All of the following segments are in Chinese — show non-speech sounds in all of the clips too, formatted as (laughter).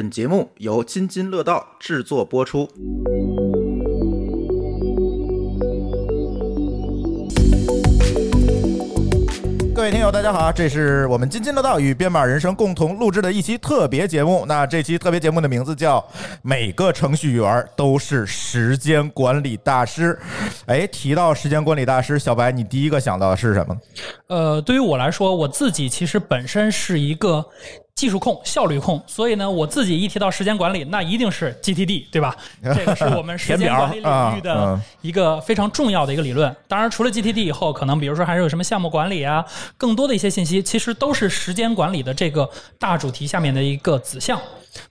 本节目由津津乐道制作播出。各位听友，大家好，这是我们津津乐道与编码人生共同录制的一期特别节目。那这期特别节目的名字叫《每个程序员都是时间管理大师》。哎，提到时间管理大师，小白，你第一个想到的是什么？呃，对于我来说，我自己其实本身是一个技术控、效率控，所以呢，我自己一提到时间管理，那一定是 GTD，对吧？(laughs) 这个是我们时间管理领域的一个非常重要的一个理论。当然，除了 GTD 以后，可能比如说还是有什么项目管理啊，更多的一些信息，其实都是时间管理的这个大主题下面的一个子项。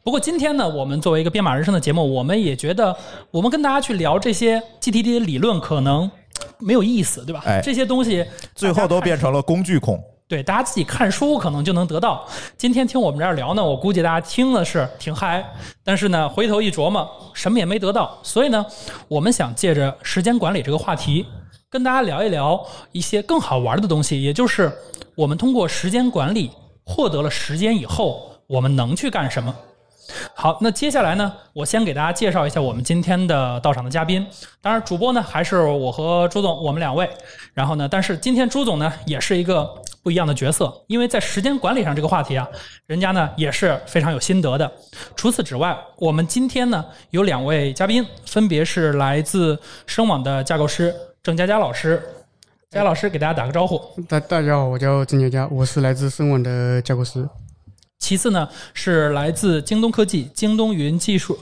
不过今天呢，我们作为一个编码人生的节目，我们也觉得，我们跟大家去聊这些 GTD 的理论，可能没有意思，对吧？哎这些东西最后都变成了工具控。对，大家自己看书可能就能得到。今天听我们这儿聊呢，我估计大家听的是挺嗨，但是呢，回头一琢磨，什么也没得到。所以呢，我们想借着时间管理这个话题，跟大家聊一聊一些更好玩的东西，也就是我们通过时间管理获得了时间以后，我们能去干什么。好，那接下来呢，我先给大家介绍一下我们今天的到场的嘉宾。当然，主播呢还是我和朱总，我们两位。然后呢，但是今天朱总呢也是一个不一样的角色，因为在时间管理上这个话题啊，人家呢也是非常有心得的。除此之外，我们今天呢有两位嘉宾，分别是来自声网的架构师郑佳佳老师。佳佳老师给大家打个招呼。大大家好，我叫郑佳佳，我是来自声网的架构师。其次呢，是来自京东科技、京东云技术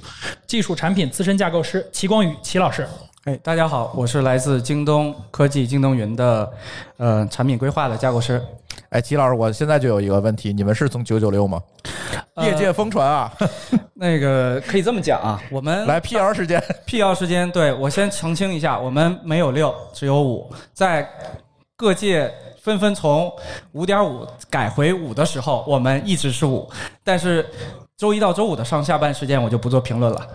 技术产品资深架构师齐光宇齐老师。哎，大家好，我是来自京东科技、京东云的呃产品规划的架构师。哎，齐老师，我现在就有一个问题，你们是从九九六吗？业界疯传啊！(laughs) 那个可以这么讲啊，我们来辟谣时间，辟谣时间，对我先澄清一下，我们没有六，只有五。在各界纷纷从五点五改回五的时候，我们一直是五，但是周一到周五的上下班时间我就不做评论了。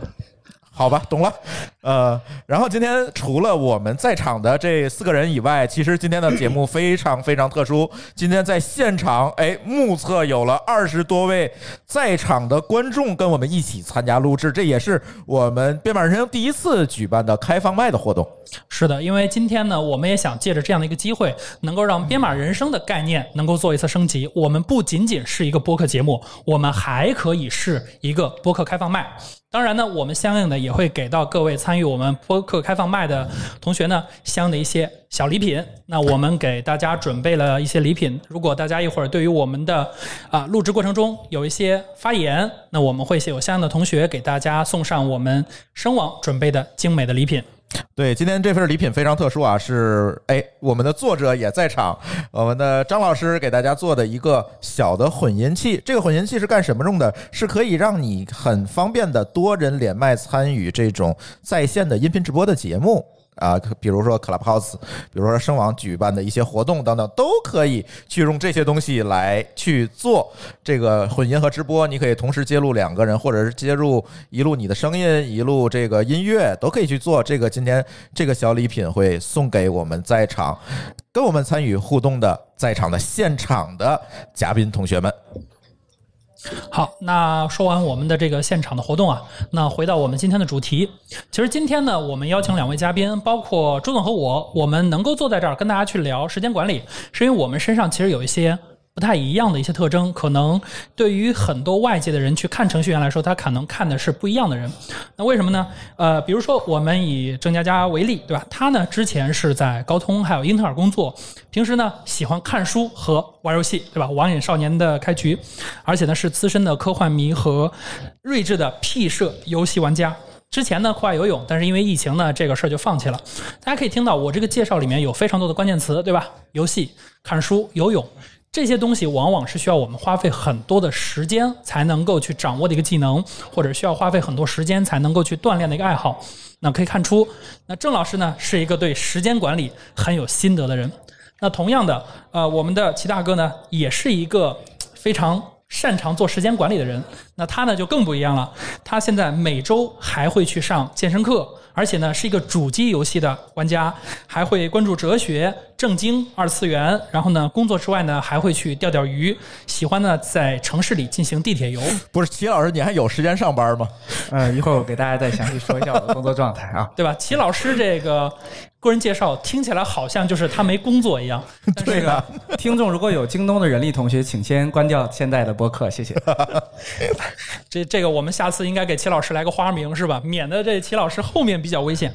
好吧，懂了。呃，然后今天除了我们在场的这四个人以外，其实今天的节目非常非常特殊。今天在现场，哎，目测有了二十多位在场的观众跟我们一起参加录制，这也是我们编码人生第一次举办的开放麦的活动。是的，因为今天呢，我们也想借着这样的一个机会，能够让编码人生的概念能够做一次升级。我们不仅仅是一个播客节目，我们还可以是一个播客开放麦。当然呢，我们相应的也会给到各位参参与我们播客开放麦的同学呢，相应的一些小礼品。那我们给大家准备了一些礼品，如果大家一会儿对于我们的啊录制过程中有一些发言，那我们会有相应的同学给大家送上我们声网准备的精美的礼品。对，今天这份礼品非常特殊啊，是哎，我们的作者也在场，我们的张老师给大家做的一个小的混音器。这个混音器是干什么用的？是可以让你很方便的多人连麦参与这种在线的音频直播的节目。啊，比如说 Clubhouse，比如说声网举办的一些活动等等，都可以去用这些东西来去做这个混音和直播。你可以同时接入两个人，或者是接入一路你的声音，一路这个音乐，都可以去做。这个今天这个小礼品会送给我们在场跟我们参与互动的在场的现场的嘉宾同学们。好，那说完我们的这个现场的活动啊，那回到我们今天的主题。其实今天呢，我们邀请两位嘉宾，包括朱总和我，我们能够坐在这儿跟大家去聊时间管理，是因为我们身上其实有一些不太一样的一些特征，可能对于很多外界的人去看程序员来说，他可能看的是不一样的人。那为什么呢？呃，比如说我们以郑佳佳为例，对吧？他呢之前是在高通还有英特尔工作，平时呢喜欢看书和玩游戏，对吧？网瘾少年的开局，而且呢是资深的科幻迷和睿智的 P 社游戏玩家。之前呢酷爱游泳，但是因为疫情呢这个事儿就放弃了。大家可以听到我这个介绍里面有非常多的关键词，对吧？游戏、看书、游泳。这些东西往往是需要我们花费很多的时间才能够去掌握的一个技能，或者需要花费很多时间才能够去锻炼的一个爱好。那可以看出，那郑老师呢是一个对时间管理很有心得的人。那同样的，呃，我们的齐大哥呢也是一个非常擅长做时间管理的人。那他呢就更不一样了，他现在每周还会去上健身课，而且呢是一个主机游戏的玩家，还会关注哲学、正经、二次元，然后呢工作之外呢还会去钓钓鱼，喜欢呢在城市里进行地铁游。不是齐老师，你还有时间上班吗？嗯，一会儿我给大家再详细说一下我的工作状态啊。(laughs) 对吧？齐老师这个个人介绍听起来好像就是他没工作一样。(laughs) 对呀、听众如果有京东的人力同学，请先关掉现在的播客，谢谢。(laughs) (laughs) 这这个我们下次应该给齐老师来个花名是吧？免得这齐老师后面比较危险。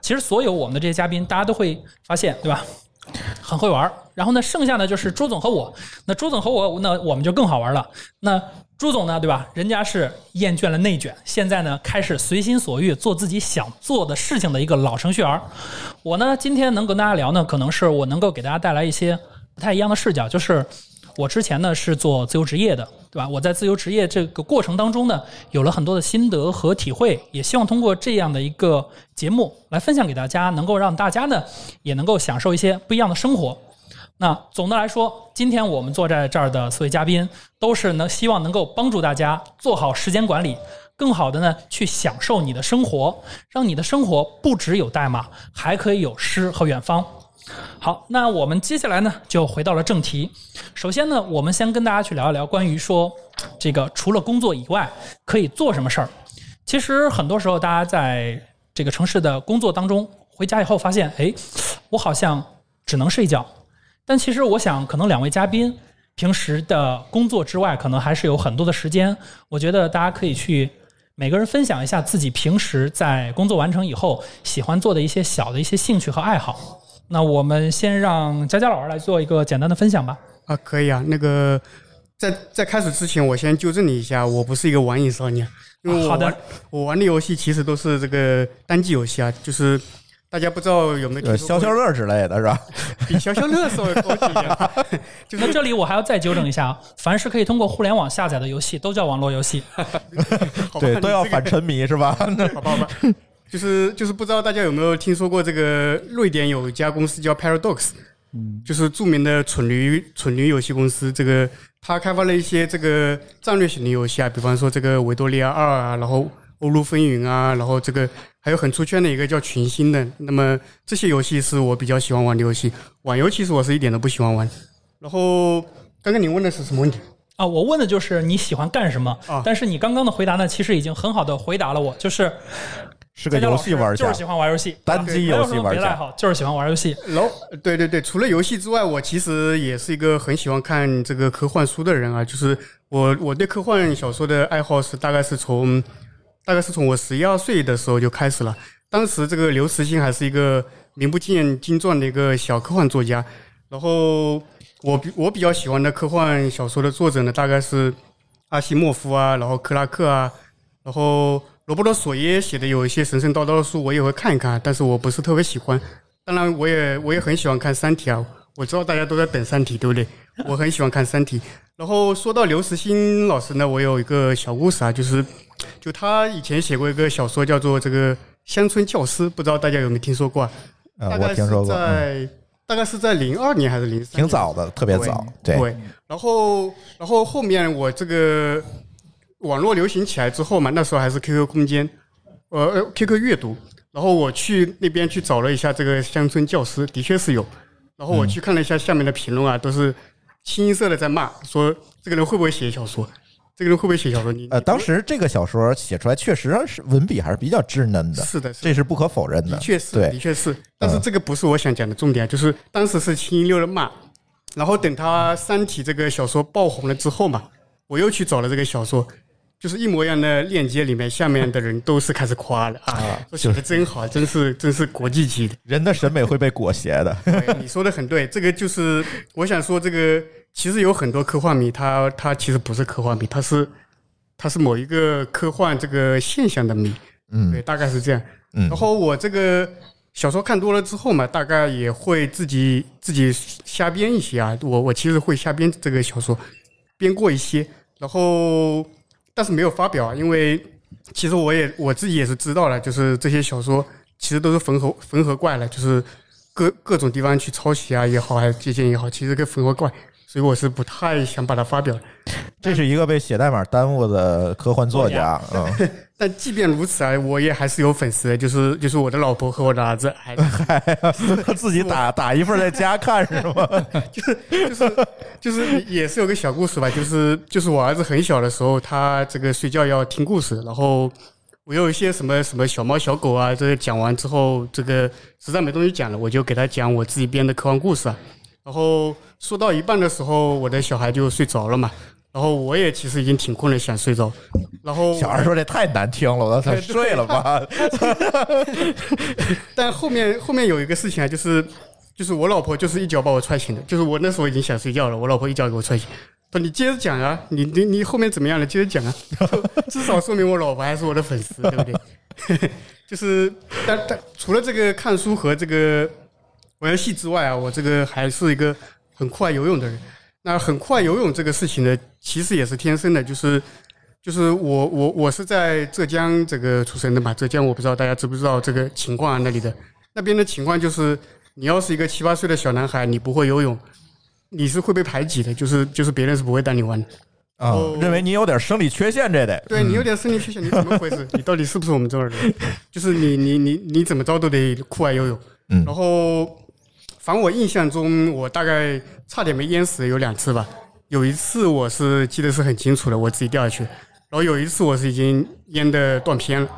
其实所有我们的这些嘉宾，大家都会发现，对吧？很会玩儿。然后呢，剩下的就是朱总和我。那朱总和我，那我们就更好玩了。那朱总呢，对吧？人家是厌倦了内卷，现在呢开始随心所欲做自己想做的事情的一个老程序员。我呢，今天能跟大家聊呢，可能是我能够给大家带来一些不太一样的视角，就是我之前呢是做自由职业的，对吧？我在自由职业这个过程当中呢，有了很多的心得和体会，也希望通过这样的一个节目来分享给大家，能够让大家呢也能够享受一些不一样的生活。那总的来说，今天我们坐在这儿的四位嘉宾，都是能希望能够帮助大家做好时间管理，更好的呢去享受你的生活，让你的生活不只有代码，还可以有诗和远方。好，那我们接下来呢就回到了正题。首先呢，我们先跟大家去聊一聊关于说这个除了工作以外可以做什么事儿。其实很多时候，大家在这个城市的工作当中，回家以后发现，哎，我好像只能睡觉。但其实我想，可能两位嘉宾平时的工作之外，可能还是有很多的时间。我觉得大家可以去每个人分享一下自己平时在工作完成以后喜欢做的一些小的一些兴趣和爱好。那我们先让佳佳老师来做一个简单的分享吧。啊，可以啊。那个在在开始之前，我先纠正你一下，我不是一个网瘾少年，因为我好的我玩的游戏其实都是这个单机游戏啊，就是大家不知道有没有消消乐之类的是吧？比消消乐稍微高级一点，(laughs) 就是那这里我还要再纠正一下，啊，凡是可以通过互联网下载的游戏都叫网络游戏。(laughs) 对，都要反沉迷是吧？(laughs) 好吧，好吧。就是就是不知道大家有没有听说过这个瑞典有一家公司叫 Paradox，嗯，就是著名的蠢驴蠢驴游戏公司。这个他开发了一些这个战略型的游戏啊，比方说这个维多利亚二啊，然后欧陆风云啊，然后这个还有很出圈的一个叫群星的。那么这些游戏是我比较喜欢玩的游戏，网游其实我是一点都不喜欢玩。然后刚刚你问的是什么问题？啊，我问的就是你喜欢干什么，啊但是你刚刚的回答呢，其实已经很好的回答了我，就是是个游戏玩家就是，喜欢玩游戏，单机游戏玩没有什么别的爱。好，就是喜欢玩游戏。然后，对对对，除了游戏之外，我其实也是一个很喜欢看这个科幻书的人啊。就是我我对科幻小说的爱好是大概是从大概是从我十一二岁的时候就开始了。当时这个刘慈欣还是一个名不见经传的一个小科幻作家。然后我比我比较喜欢的科幻小说的作者呢，大概是阿西莫夫啊，然后克拉克啊，然后罗伯特索耶写的有一些神神叨叨的书，我也会看一看，但是我不是特别喜欢。当然，我也我也很喜欢看《三体》啊。我知道大家都在等《三体》，对不对？我很喜欢看《三体》。然后说到刘慈欣老师呢，我有一个小故事啊，就是就他以前写过一个小说，叫做这个《乡村教师》，不知道大家有没有听说过啊？嗯，大概是我听说过，嗯在大概是在零二年还是零三？挺早的，特别早。对，对，然后然后后面我这个网络流行起来之后嘛，那时候还是 QQ 空间，呃呃 QQ 阅读，然后我去那边去找了一下这个乡村教师，的确是有，然后我去看了一下下面的评论啊，都是清一色的在骂，说这个人会不会写小说，这个人会不会写小说？你呃，当时这个小说写出来确实是文笔还是比较稚嫩的，是的，是的。这是不可否认的。的确是，的确是，但是这个不是我想讲的重点，就是当时是清一溜的骂，然后等他《三体》这个小说爆红了之后嘛，我又去找了这个小说，就是一模一样的链接，里面下面的人都是开始夸了啊，说写的真好，真是真是国际级的。人的审美会被裹挟的。你说的很对，这个就是我想说，这个其实有很多科幻迷，他他其实不是科幻迷，他是他是某一个科幻这个现象的迷，嗯对，大概是这样。嗯然后我这个小说看多了之后嘛，大概也会自己自己瞎编一些啊。我我其实会瞎编这个小说，编过一些，然后但是没有发表啊，因为其实我也我自己也是知道了，就是这些小说其实都是缝合缝合怪了，就是各各种地方去抄袭啊也好，还是借鉴也好，其实跟缝合怪，所以我是不太想把它发表。这是一个被写代码耽误的科幻作家，嗯，(laughs) 但即便如此啊，我也还是有粉丝的，就是就是我的老婆和我的儿子，还 (laughs) 他自己打打一份在家看是吗？(laughs) 就是就是也是有个小故事吧，就是就是我儿子很小的时候，他这个睡觉要听故事，然后我有一些什么什么小猫小狗啊，这个讲完之后，这个实在没东西讲了，我就给他讲我自己编的科幻故事啊，然后说到一半的时候，我的小孩就睡着了嘛。然后我也其实已经挺困了，想睡着。然后小孩说这太难听了，我他睡了吧。(laughs) 但后面后面有一个事情啊，就是就是我老婆就是一脚把我踹醒的，就是我那时候已经想睡觉了，我老婆一脚给我踹醒，说你接着讲啊，你你你后面怎么样了？接着讲啊，(laughs) 至少说明我老婆还是我的粉丝，对不对？(laughs) 就是但但除了这个看书和这个玩游戏之外啊，我这个还是一个很酷爱游泳的人。那很快游泳这个事情呢，其实也是天生的，就是就是我我我是在浙江这个出生的嘛，浙江我不知道大家知不知道这个情况啊，那里的那边的情况就是，你要是一个七八岁的小男孩，你不会游泳，你是会被排挤的，就是就是别人是不会带你玩的啊，认为你有点生理缺陷，这得对你有点生理缺陷，你怎么回事？你到底是不是我们这儿的？就是你你你你怎么着都得酷爱游泳，嗯，然后。反正我印象中，我大概差点没淹死有两次吧。有一次我是记得是很清楚的，我自己掉下去。然后有一次我是已经淹的断片了。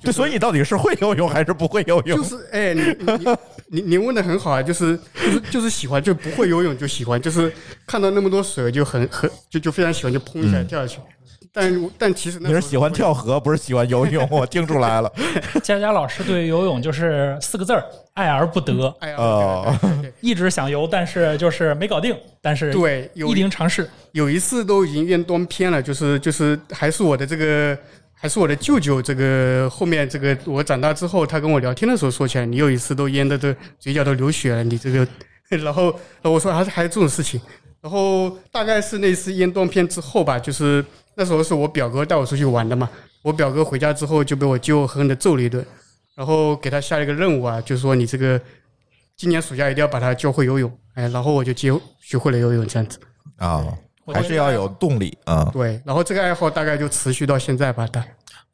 对，所以你到底是会游泳还是不会游泳？就是哎，你你你 (laughs) 你问的很好啊，就是就是就是喜欢，就不会游泳就喜欢，就是看到那么多水就很很就就非常喜欢，就砰一下跳下去。但但其实你是喜欢跳河，不是喜欢游泳，我听出来了。(laughs) 佳佳老师对游泳就是四个字儿：爱而不得。哦，一直想游，但是就是没搞定。但是对，一定尝试。有一次都已经晕断片了，就是就是还是我的这个，还是我的舅舅。这个后面这个我长大之后，他跟我聊天的时候说起来，你有一次都淹的都嘴角都流血了，你这个。(laughs) 然后，然后我说还是还有这种事情。然后大概是那次烟断片之后吧，就是。那时候是我表哥带我出去玩的嘛，我表哥回家之后就被我舅狠狠的揍了一顿，然后给他下了一个任务啊，就是说你这个今年暑假一定要把他教会游泳，哎，然后我就接学会了游泳这样子。啊，还是要有动力啊，对，然后这个爱好大概就持续到现在吧，大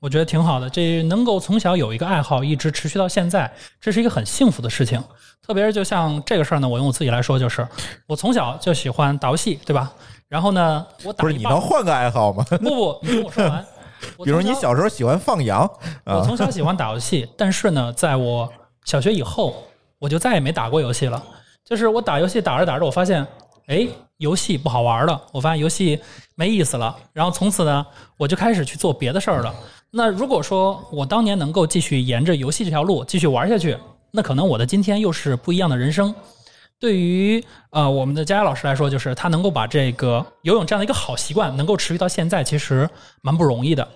我觉得挺好的，这能够从小有一个爱好一直持续到现在，这是一个很幸福的事情，特别是就像这个事儿呢，我用我自己来说，就是我从小就喜欢打游戏，对吧？然后呢，我打不是你能换个爱好吗？不不，你听我说完。(laughs) 比如你小时候喜欢放羊，我从小喜欢打游戏，但是呢，在我小学以后，我就再也没打过游戏了。就是我打游戏打着打着，我发现，哎，游戏不好玩了，我发现游戏没意思了。然后从此呢，我就开始去做别的事儿了。那如果说我当年能够继续沿着游戏这条路继续玩下去，那可能我的今天又是不一样的人生。对于呃我们的佳佳老师来说，就是他能够把这个游泳这样的一个好习惯能够持续到现在，其实蛮不容易的。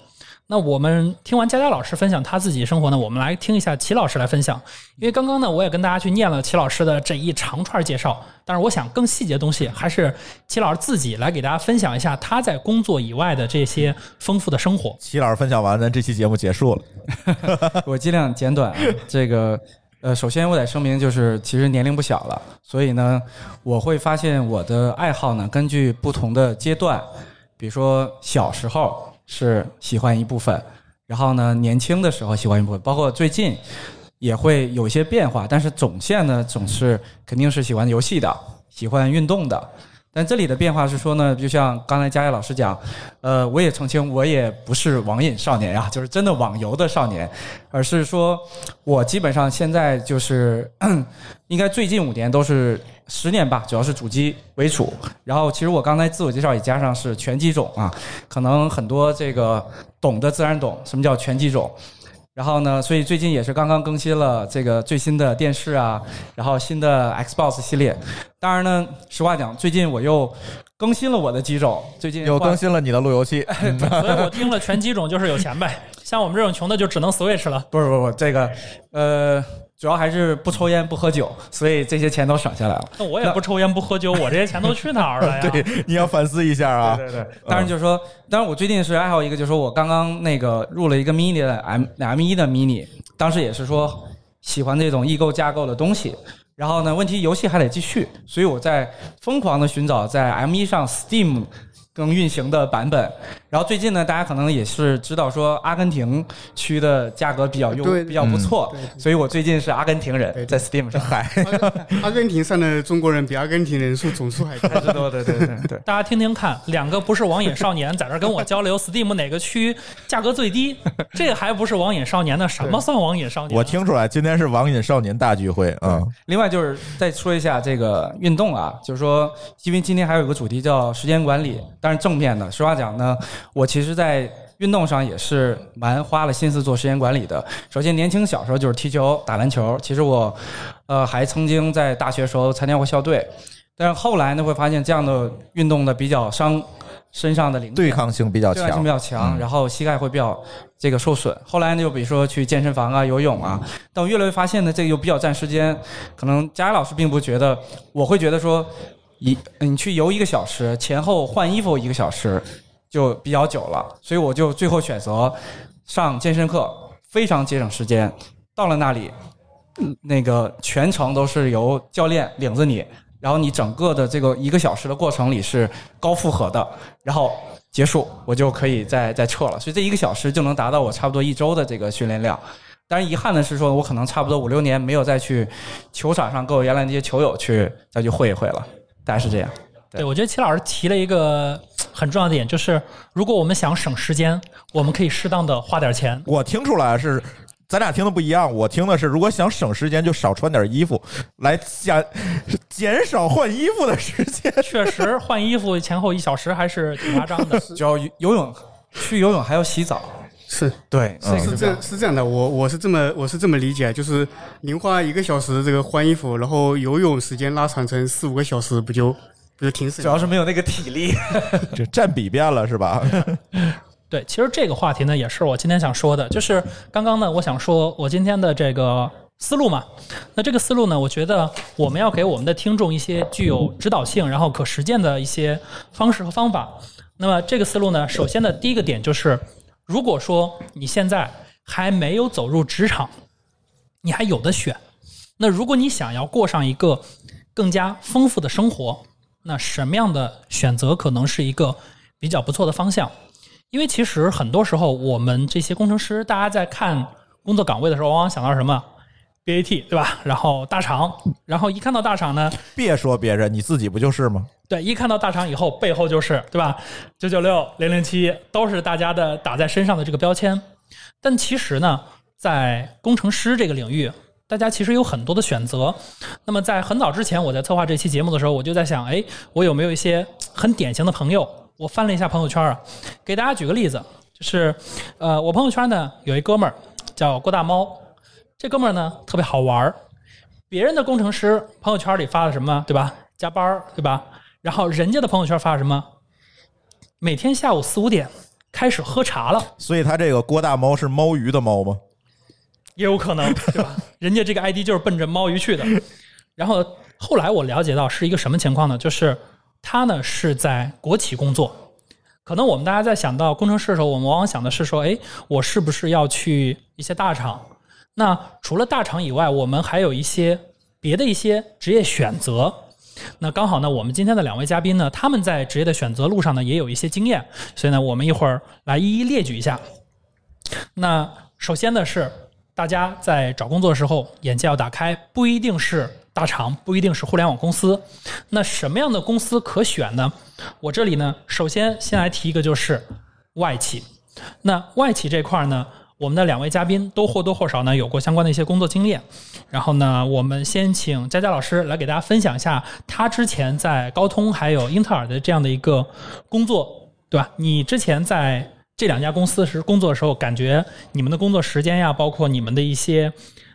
那我们听完佳佳老师分享他自己生活呢，我们来听一下齐老师来分享。因为刚刚呢，我也跟大家去念了齐老师的这一长串介绍，但是我想更细节的东西，还是齐老师自己来给大家分享一下他在工作以外的这些丰富的生活。齐老师分享完，咱这期节目结束了。(laughs) (laughs) 我尽量简短，这个。呃，首先我得声明，就是其实年龄不小了，所以呢，我会发现我的爱好呢，根据不同的阶段，比如说小时候是喜欢一部分，然后呢，年轻的时候喜欢一部分，包括最近也会有一些变化，但是总线呢，总是肯定是喜欢游戏的，喜欢运动的。但这里的变化是说呢，就像刚才佳佳老师讲，呃，我也澄清，我也不是网瘾少年呀，(laughs) 就是真的网游的少年，而是说，我基本上现在就是，(clears throat) 应该最近五年都是十年吧，主要是主机为主。然后其实我刚才自我介绍也加上是全机种啊，可能很多这个懂的自然懂什么叫全机种。然后呢，所以最近也是刚刚更新了这个最新的电视啊，然后新的 Xbox 系列。当然呢，实话讲，最近我又更新了我的机种，最近又更新了你的路由器。(laughs) 所以我听了全机种就是有钱呗，像我们这种穷的就只能 Switch 了。(laughs) 不是不是不，这个呃。主要还是不抽烟不喝酒，所以这些钱都省下来了。那我也不抽烟不喝酒，我这些钱都去哪儿了呀？(laughs) 对，你要反思一下啊。对 (laughs) 对对。当然就是说，当然我最近是爱好一个，就是说我刚刚那个入了一个 mini 的 M M 一的 mini，当时也是说喜欢这种异构架构的东西，然后呢，问题游戏还得继续，所以我在疯狂的寻找在 M 一上 Steam 更运行的版本。然后最近呢，大家可能也是知道说阿根廷区的价格比较优对比较不错，所以我最近是阿根廷人，在 Steam 上嗨，(laughs) 阿根廷上的中国人比阿根廷人数总数还多。还多，对对对对。(laughs) 大家听听看，两个不是网瘾少年在这跟我交流 Steam 哪个区价格最低，(laughs) 这还不是网瘾少年呢？什么算网瘾少年？我听出来今天是网瘾少年大聚会啊！另外就是再说一下这个运动啊，就是说，因为今天还有一个主题叫时间管理，但是正面的，实话讲呢，我其实，在运动上也是蛮花了心思做时间管理的。首先，年轻小时候就是踢球、打篮球，其实我，呃，还曾经在大学时候参加过校队，但是后来呢，会发现这样的运动呢比较伤身上的灵对抗性比较强对抗性比，较强，嗯然后膝盖会比较这个受损。后来呢，就比如说去健身房啊、游泳啊，但我越来越发现呢，这个又比较占时间。可能佳佳老师并不觉得，我会觉得说，一你去游一个小时，前后换衣服一个小时就比较久了，所以我就最后选择上健身课，非常节省时间。到了那里，那个全程都是由教练领着你，然后你整个的这个一个小时的过程里是高负荷的，然后结束我就可以再再撤了，所以这一个小时就能达到我差不多一周的这个训练量。但是遗憾的是说，我可能差不多五六年没有再去球场上跟我原来那些球友去再去会一会了，大概是这样。对，我觉得齐老师提了一个很重要的点，就是如果我们想省时间，我们可以适当的花点钱。我听出来是。咱俩听的不一样，我听的是，如果想省时间，就少穿点衣服，来减减少换衣服的时间。(laughs) 确实，换衣服前后一小时还是挺夸张的。(laughs) 只要游泳，去游泳还要洗澡，是对，是是这是这样的，我我是这么我是这么理解，就是您花一个小时这个换衣服，然后游泳时间拉长成四五个小时，不就不就挺省主？要是没有那个体力。(laughs) 这占比变了是吧？(laughs) 对，其实这个话题呢，也是我今天想说的，就是刚刚呢，我想说我今天的这个思路嘛。那这个思路呢，我觉得我们要给我们的听众一些具有指导性，然后可实践的一些方式和方法。那么这个思路呢，首先的第一个点就是，如果说你现在还没有走入职场，你还有的选。那如果你想要过上一个更加丰富的生活，那什么样的选择可能是一个比较不错的方向？因为其实很多时候，我们这些工程师，大家在看工作岗位的时候，往往想到什么 BAT 对吧？然后大厂，然后一看到大厂呢，别说别人，你自己不就是吗？对，一看到大厂以后，背后就是对吧？九九六、零零七都是大家的打在身上的这个标签。但其实呢，在工程师这个领域，大家其实有很多的选择。那么在很早之前，我在策划这期节目的时候，我就在想，哎，我有没有一些很典型的朋友？我翻了一下朋友圈啊，给大家举个例子，就是呃，我朋友圈呢有一哥们儿叫郭大猫，这哥们儿呢特别好玩儿。别人的工程师朋友圈里发的什么，对吧？加班儿，对吧？然后人家的朋友圈发什么？每天下午四五点开始喝茶了，所以他这个郭大猫是猫鱼的猫吗？也有可能，对吧？(laughs) 人家这个 ID 就是奔着猫鱼去的。然后后来我了解到是一个什么情况呢？就是他呢是在国企工作。可能我们大家在想到工程师的时候，我们往往想的是说，哎，我是不是要去一些大厂？那除了大厂以外，我们还有一些别的一些职业选择。那刚好呢，我们今天的两位嘉宾呢，他们在职业的选择路上呢也有一些经验，所以呢，我们一会儿来一一列举一下。那首先呢是大家在找工作的时候，眼界要打开，不一定是大厂，不一定是互联网公司。那什么样的公司可选呢？我这里呢，首先先来提一个，就是外企。那外企这块儿呢，我们的两位嘉宾都或多或少呢有过相关的一些工作经验。然后呢，我们先请佳佳老师来给大家分享一下他之前在高通还有英特尔的这样的一个工作，对吧？你之前在这两家公司时工作的时候，感觉你们的工作时间呀，包括你们的一些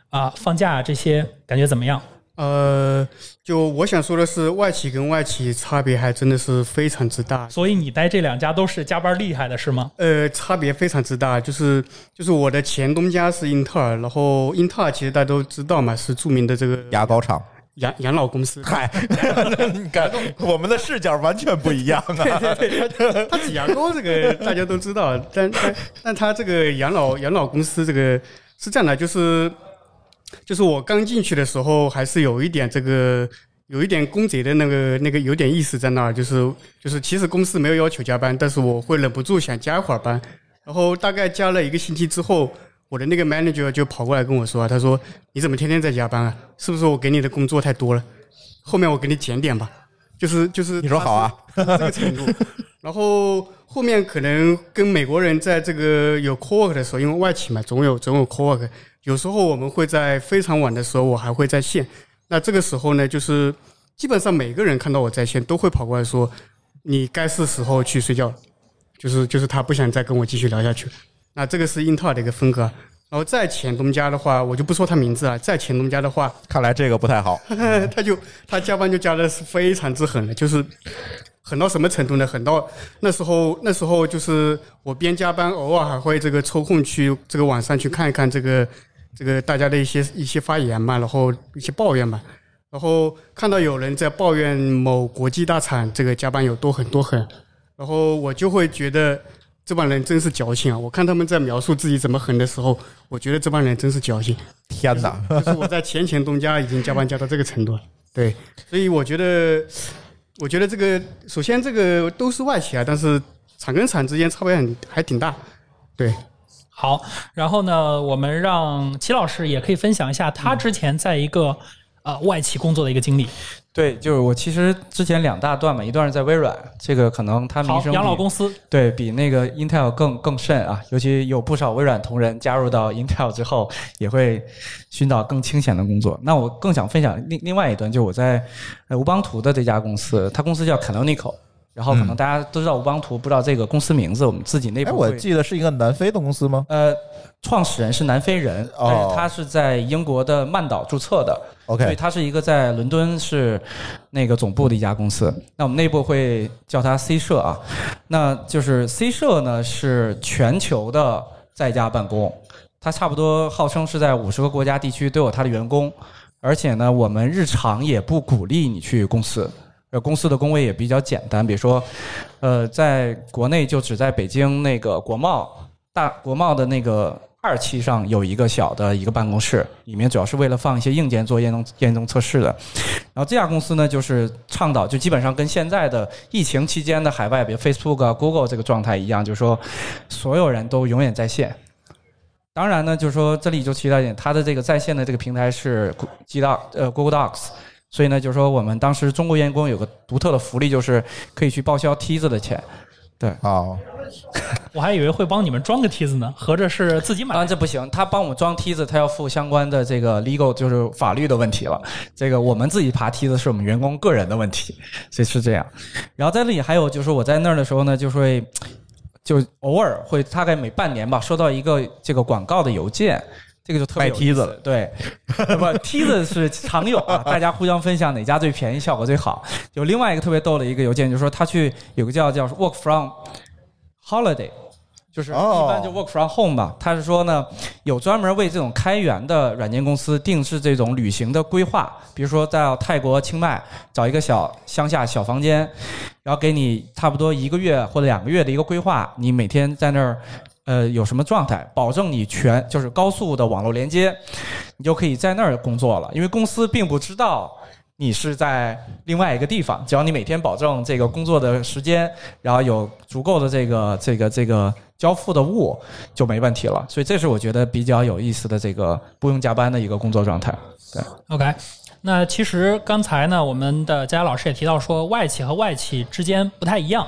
啊、放假这些，感觉怎么样？呃，就我想说的是，外企跟外企差别还真的是非常之大。所以你待这两家都是加班厉害的是吗？呃，差别非常之大，就是就是我的前东家是英特尔，然后英特尔其实大家都知道嘛，是著名的这个牙膏厂。养养老公司。嗨，(laughs) 感动我们的视角完全不一样啊！它挤牙膏这个大家都知道，但但但它这个养老养老公司这个是这样的，就是就是我刚进去的时候，还是有一点这个，有一点公贼的那个那个有点意思在那儿，就是就是其实公司没有要求加班，但是我会忍不住想加一会儿班。然后大概加了一个星期之后，我的那个 manager 就跑过来跟我说，他说你怎么天天在加班啊？是不是我给你的工作太多了？后面我给你减点吧。就是就是你说好啊，这个程度。然后后面可能跟美国人在这个有 co work 的时候，因为外企嘛，总有总有 co work。有时候我们会在非常晚的时候，我还会在线。那这个时候呢，就是基本上每个人看到我在线，都会跑过来说：“你该是时候去睡觉了。”就是就是他不想再跟我继续聊下去。那这个是英特尔的一个风格。然后在前东家的话，我就不说他名字了。在前东家的话，看来这个不太好。(laughs) 他就他加班就加的是非常之狠的，就是狠到什么程度呢？狠到那时候那时候就是我边加班，偶尔还会这个抽空去这个网上去看一看这个这个大家的一些一些发言嘛，然后一些抱怨嘛，然后看到有人在抱怨某国际大厂这个加班有多狠多狠，然后我就会觉得。这帮人真是矫情啊！我看他们在描述自己怎么狠的时候，我觉得这帮人真是矫情。天哪！就是我在前前东家已经加班加到这个程度了。对，所以我觉得，我觉得这个首先这个都是外企啊，但是厂跟厂之间差别很还挺大。对，好，然后呢，我们让齐老师也可以分享一下他之前在一个呃外企工作的一个经历。对，就是我其实之前两大段嘛，一段是在微软，这个可能他名声养老公司对比那个 Intel 更更甚啊，尤其有不少微软同仁加入到 Intel 之后，也会寻找更清闲的工作。那我更想分享另另外一段，就是我在呃乌邦图的这家公司，它公司叫 Canonical。然后可能大家都知道吴邦图，不知道这个公司名字。我们自己内部，我记得是一个南非的公司吗？呃，创始人是南非人，但是他是在英国的曼岛注册的。OK，所以他是一个在伦敦是那个总部的一家公司。那我们内部会叫它 C 社啊。那就是 C 社呢是全球的在家办公，它差不多号称是在五十个国家地区都有它的员工，而且呢，我们日常也不鼓励你去公司。呃，公司的工位也比较简单，比如说，呃，在国内就只在北京那个国贸大国贸的那个二期上有一个小的一个办公室，里面主要是为了放一些硬件做验证验证测试的。然后这家公司呢，就是倡导，就基本上跟现在的疫情期间的海外，比如 Facebook 啊、Google 这个状态一样，就是说所有人都永远在线。当然呢，就是说这里就提到一点，它的这个在线的这个平台是 G Doc 呃 Google Docs。所以呢，就是说，我们当时中国员工有个独特的福利，就是可以去报销梯子的钱。对，哦，(laughs) 我还以为会帮你们装个梯子呢，合着是自己买。啊，这不行，他帮我们装梯子，他要付相关的这个 legal，就是法律的问题了。这个我们自己爬梯子是我们员工个人的问题，所以是这样。然后在那里还有就是我在那儿的时候呢，就会就偶尔会大概每半年吧，收到一个这个广告的邮件。这个就特别卖梯子了，对，(laughs) 不梯子是常有啊，大家互相分享哪家最便宜，效果最好。有另外一个特别逗的一个邮件，就是说他去有个叫叫 work from holiday，就是一般就 work from home 吧。他是说呢，有专门为这种开源的软件公司定制这种旅行的规划，比如说在泰国清迈找一个小乡下小房间，然后给你差不多一个月或者两个月的一个规划，你每天在那儿。呃，有什么状态？保证你全就是高速的网络连接，你就可以在那儿工作了。因为公司并不知道你是在另外一个地方，只要你每天保证这个工作的时间，然后有足够的这个这个这个交付的物，就没问题了。所以这是我觉得比较有意思的这个不用加班的一个工作状态。对，OK。那其实刚才呢，我们的佳佳老师也提到说，外企和外企之间不太一样，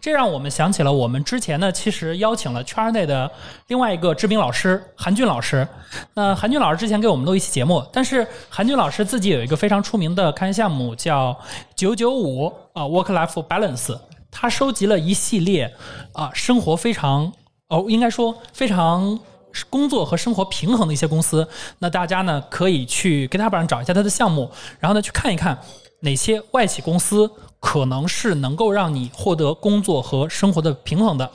这让我们想起了我们之前呢，其实邀请了圈内的另外一个知名老师韩俊老师。那韩俊老师之前给我们录一期节目，但是韩俊老师自己有一个非常出名的开源项目叫九九五啊 Work Life Balance，他收集了一系列啊生活非常哦，应该说非常。工作和生活平衡的一些公司，那大家呢可以去 GitHub 上找一下它的项目，然后呢去看一看哪些外企公司可能是能够让你获得工作和生活的平衡的。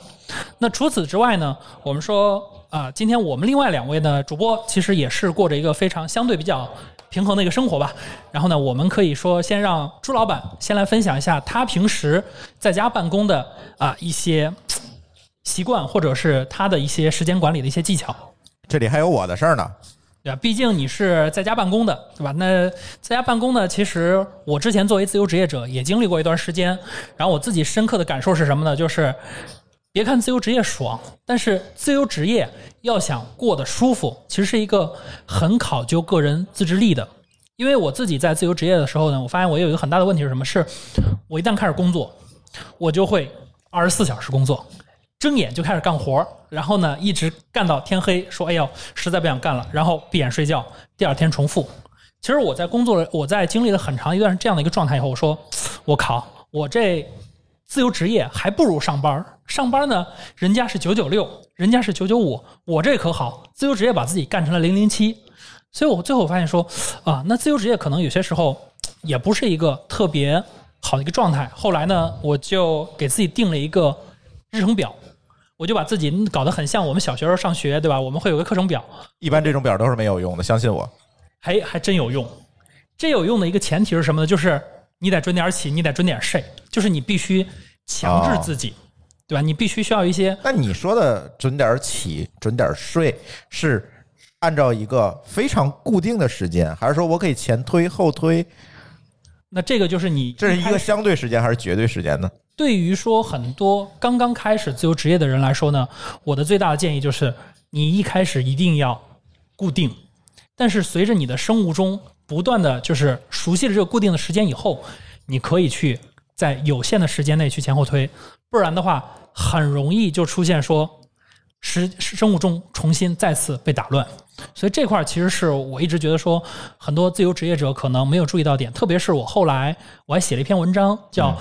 那除此之外呢，我们说啊，今天我们另外两位呢主播其实也是过着一个非常相对比较平衡的一个生活吧。然后呢，我们可以说先让朱老板先来分享一下他平时在家办公的啊一些。习惯，或者是他的一些时间管理的一些技巧。这里还有我的事儿呢。对吧？毕竟你是在家办公的，对吧？那在家办公呢，其实我之前作为自由职业者也经历过一段时间，然后我自己深刻的感受是什么呢？就是别看自由职业爽，但是自由职业要想过得舒服，其实是一个很考究个人自制力的。因为我自己在自由职业的时候呢，我发现我有一个很大的问题是什么？是我一旦开始工作，我就会二十四小时工作，睁眼就开始干活，然后呢一直干到天黑，说哎呦实在不想干了，然后闭眼睡觉，第二天重复。其实我在工作了，我在经历了很长一段这样的一个状态以后，我说我靠，我这自由职业还不如上班。上班呢，人家是九九六，人家是九九五，我这可好，自由职业把自己干成了零零七。所以我最后发现说，啊，那自由职业可能有些时候也不是一个特别好的一个状态。后来呢，我就给自己定了一个日程表，我就把自己搞得很像我们小学时候上学，对吧？我们会有个课程表，一般这种表都是没有用的，相信我。还还真有用。这有用的一个前提是什么呢？就是你得准点起，你得准点睡，就是你必须强制自己，对吧？你必须需要一些那你说的准点起、准点睡，是按照一个非常固定的时间，还是说我可以前推后推？那这个就是你这是一个相对时间还是绝对时间呢？对于说很多刚刚开始自由职业的人来说呢，我的最大的建议就是，你一开始一定要固定，但是随着你的生物钟不断的就是熟悉了这个固定的时间以后，你可以去在有限的时间内去前后推，不然的话很容易就出现说时生物钟重新再次被打乱。所以这块儿其实是我一直觉得说，很多自由职业者可能没有注意到点，特别是我后来我还写了一篇文章，叫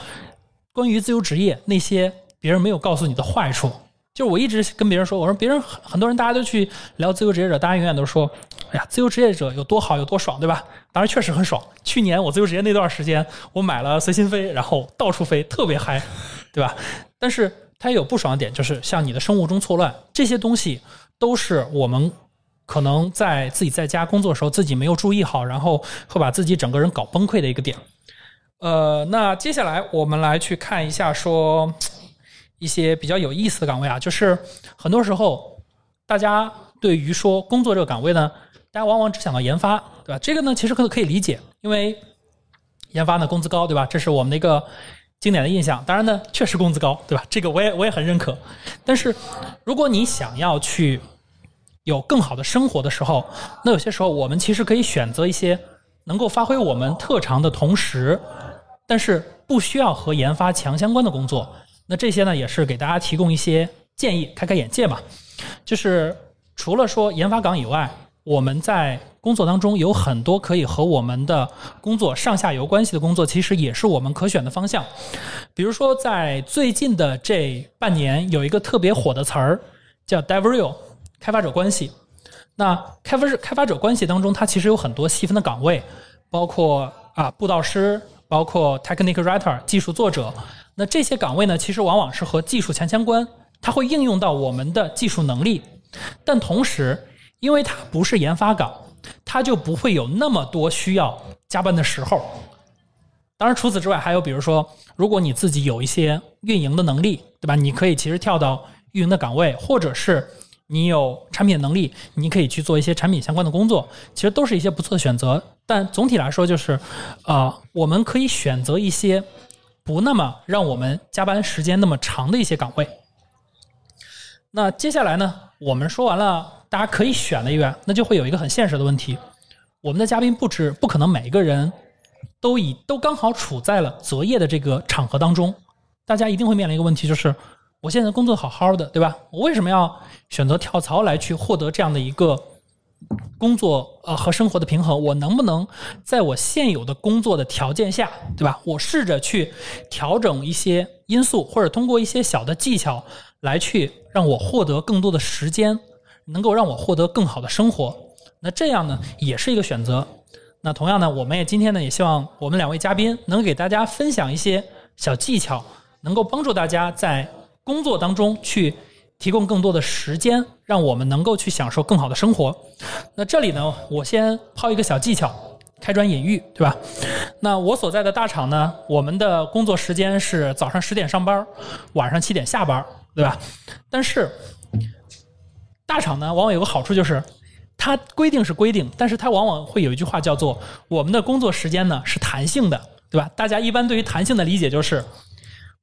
关于自由职业那些别人没有告诉你的坏处。就是我一直跟别人说，我说别人很很多人大家都去聊自由职业者，大家永远都说，哎呀，自由职业者有多好有多爽，对吧？当然确实很爽。去年我自由职业那段时间，我买了随心飞，然后到处飞，特别嗨，对吧？但是它也有不爽的点，就是像你的生物钟错乱，这些东西都是我们可能在自己在家工作的时候自己没有注意好，然后 (laughs) 会把自己整个人搞崩溃的一个点。呃，那接下来我们来去看一下说一些比较有意思的岗位啊，就是很多时候大家对于说工作这个岗位呢，大家往往只想到研发，对吧？这个呢其实可可以理解，因为研发呢工资高，对吧？这是我们的一个经典的印象。当然呢，确实工资高，对吧？这个我也我也很认可。但是如果你想要去有更好的生活的时候，那有些时候我们其实可以选择一些能够发挥我们特长的同时，但是不需要和研发强相关的工作。那这些呢，也是给大家提供一些建议，开开眼界嘛。就是除了说研发岗以外，我们在工作当中有很多可以和我们的工作上下游关系的工作，其实也是我们可选的方向。比如说，在最近的这半年，有一个特别火的词儿叫 DevRel，开发者关系。那开发者开发者关系当中，它其实有很多细分的岗位，包括啊布道师，包括 technical writer 技术作者。那这些岗位呢，其实往往是和技术强相关，它会应用到我们的技术能力，但同时，因为它不是研发岗，它就不会有那么多需要加班的时候。当然，除此之外，还有比如说，如果你自己有一些运营的能力，对吧？你可以其实跳到运营的岗位，或者是你有产品能力，你可以去做一些产品相关的工作，其实都是一些不错的选择。但总体来说，就是，呃，我们可以选择一些不那么让我们加班时间那么长的一些岗位。那接下来呢，我们说完了大家可以选的一员，那就会有一个很现实的问题：我们的嘉宾不止不可能每一个人都以都刚好处在了择业的这个场合当中，大家一定会面临一个问题，就是我现在工作好好的，对吧？我为什么要选择跳槽来去获得这样的一个工作呃和生活的平衡？我能不能在我现有的工作的条件下，对吧？我试着去调整一些因素，或者通过一些小的技巧来去让我获得更多的时间，能够让我获得更好的生活。那这样呢，也是一个选择。那同样呢，我们也今天呢，也希望我们两位嘉宾能给大家分享一些小技巧，能够帮助大家在工作当中去提供更多的时间，让我们能够去享受更好的生活。那这里呢，我先抛一个小技巧，开砖引玉，对吧？那我所在的大厂呢，我们的工作时间是早上十点上班，晚上七点下班，对吧？但是大厂呢，往往有个好处就是。它规定是规定，但是它往往会有一句话叫做“我们的工作时间呢是弹性的”，对吧？大家一般对于弹性的理解就是，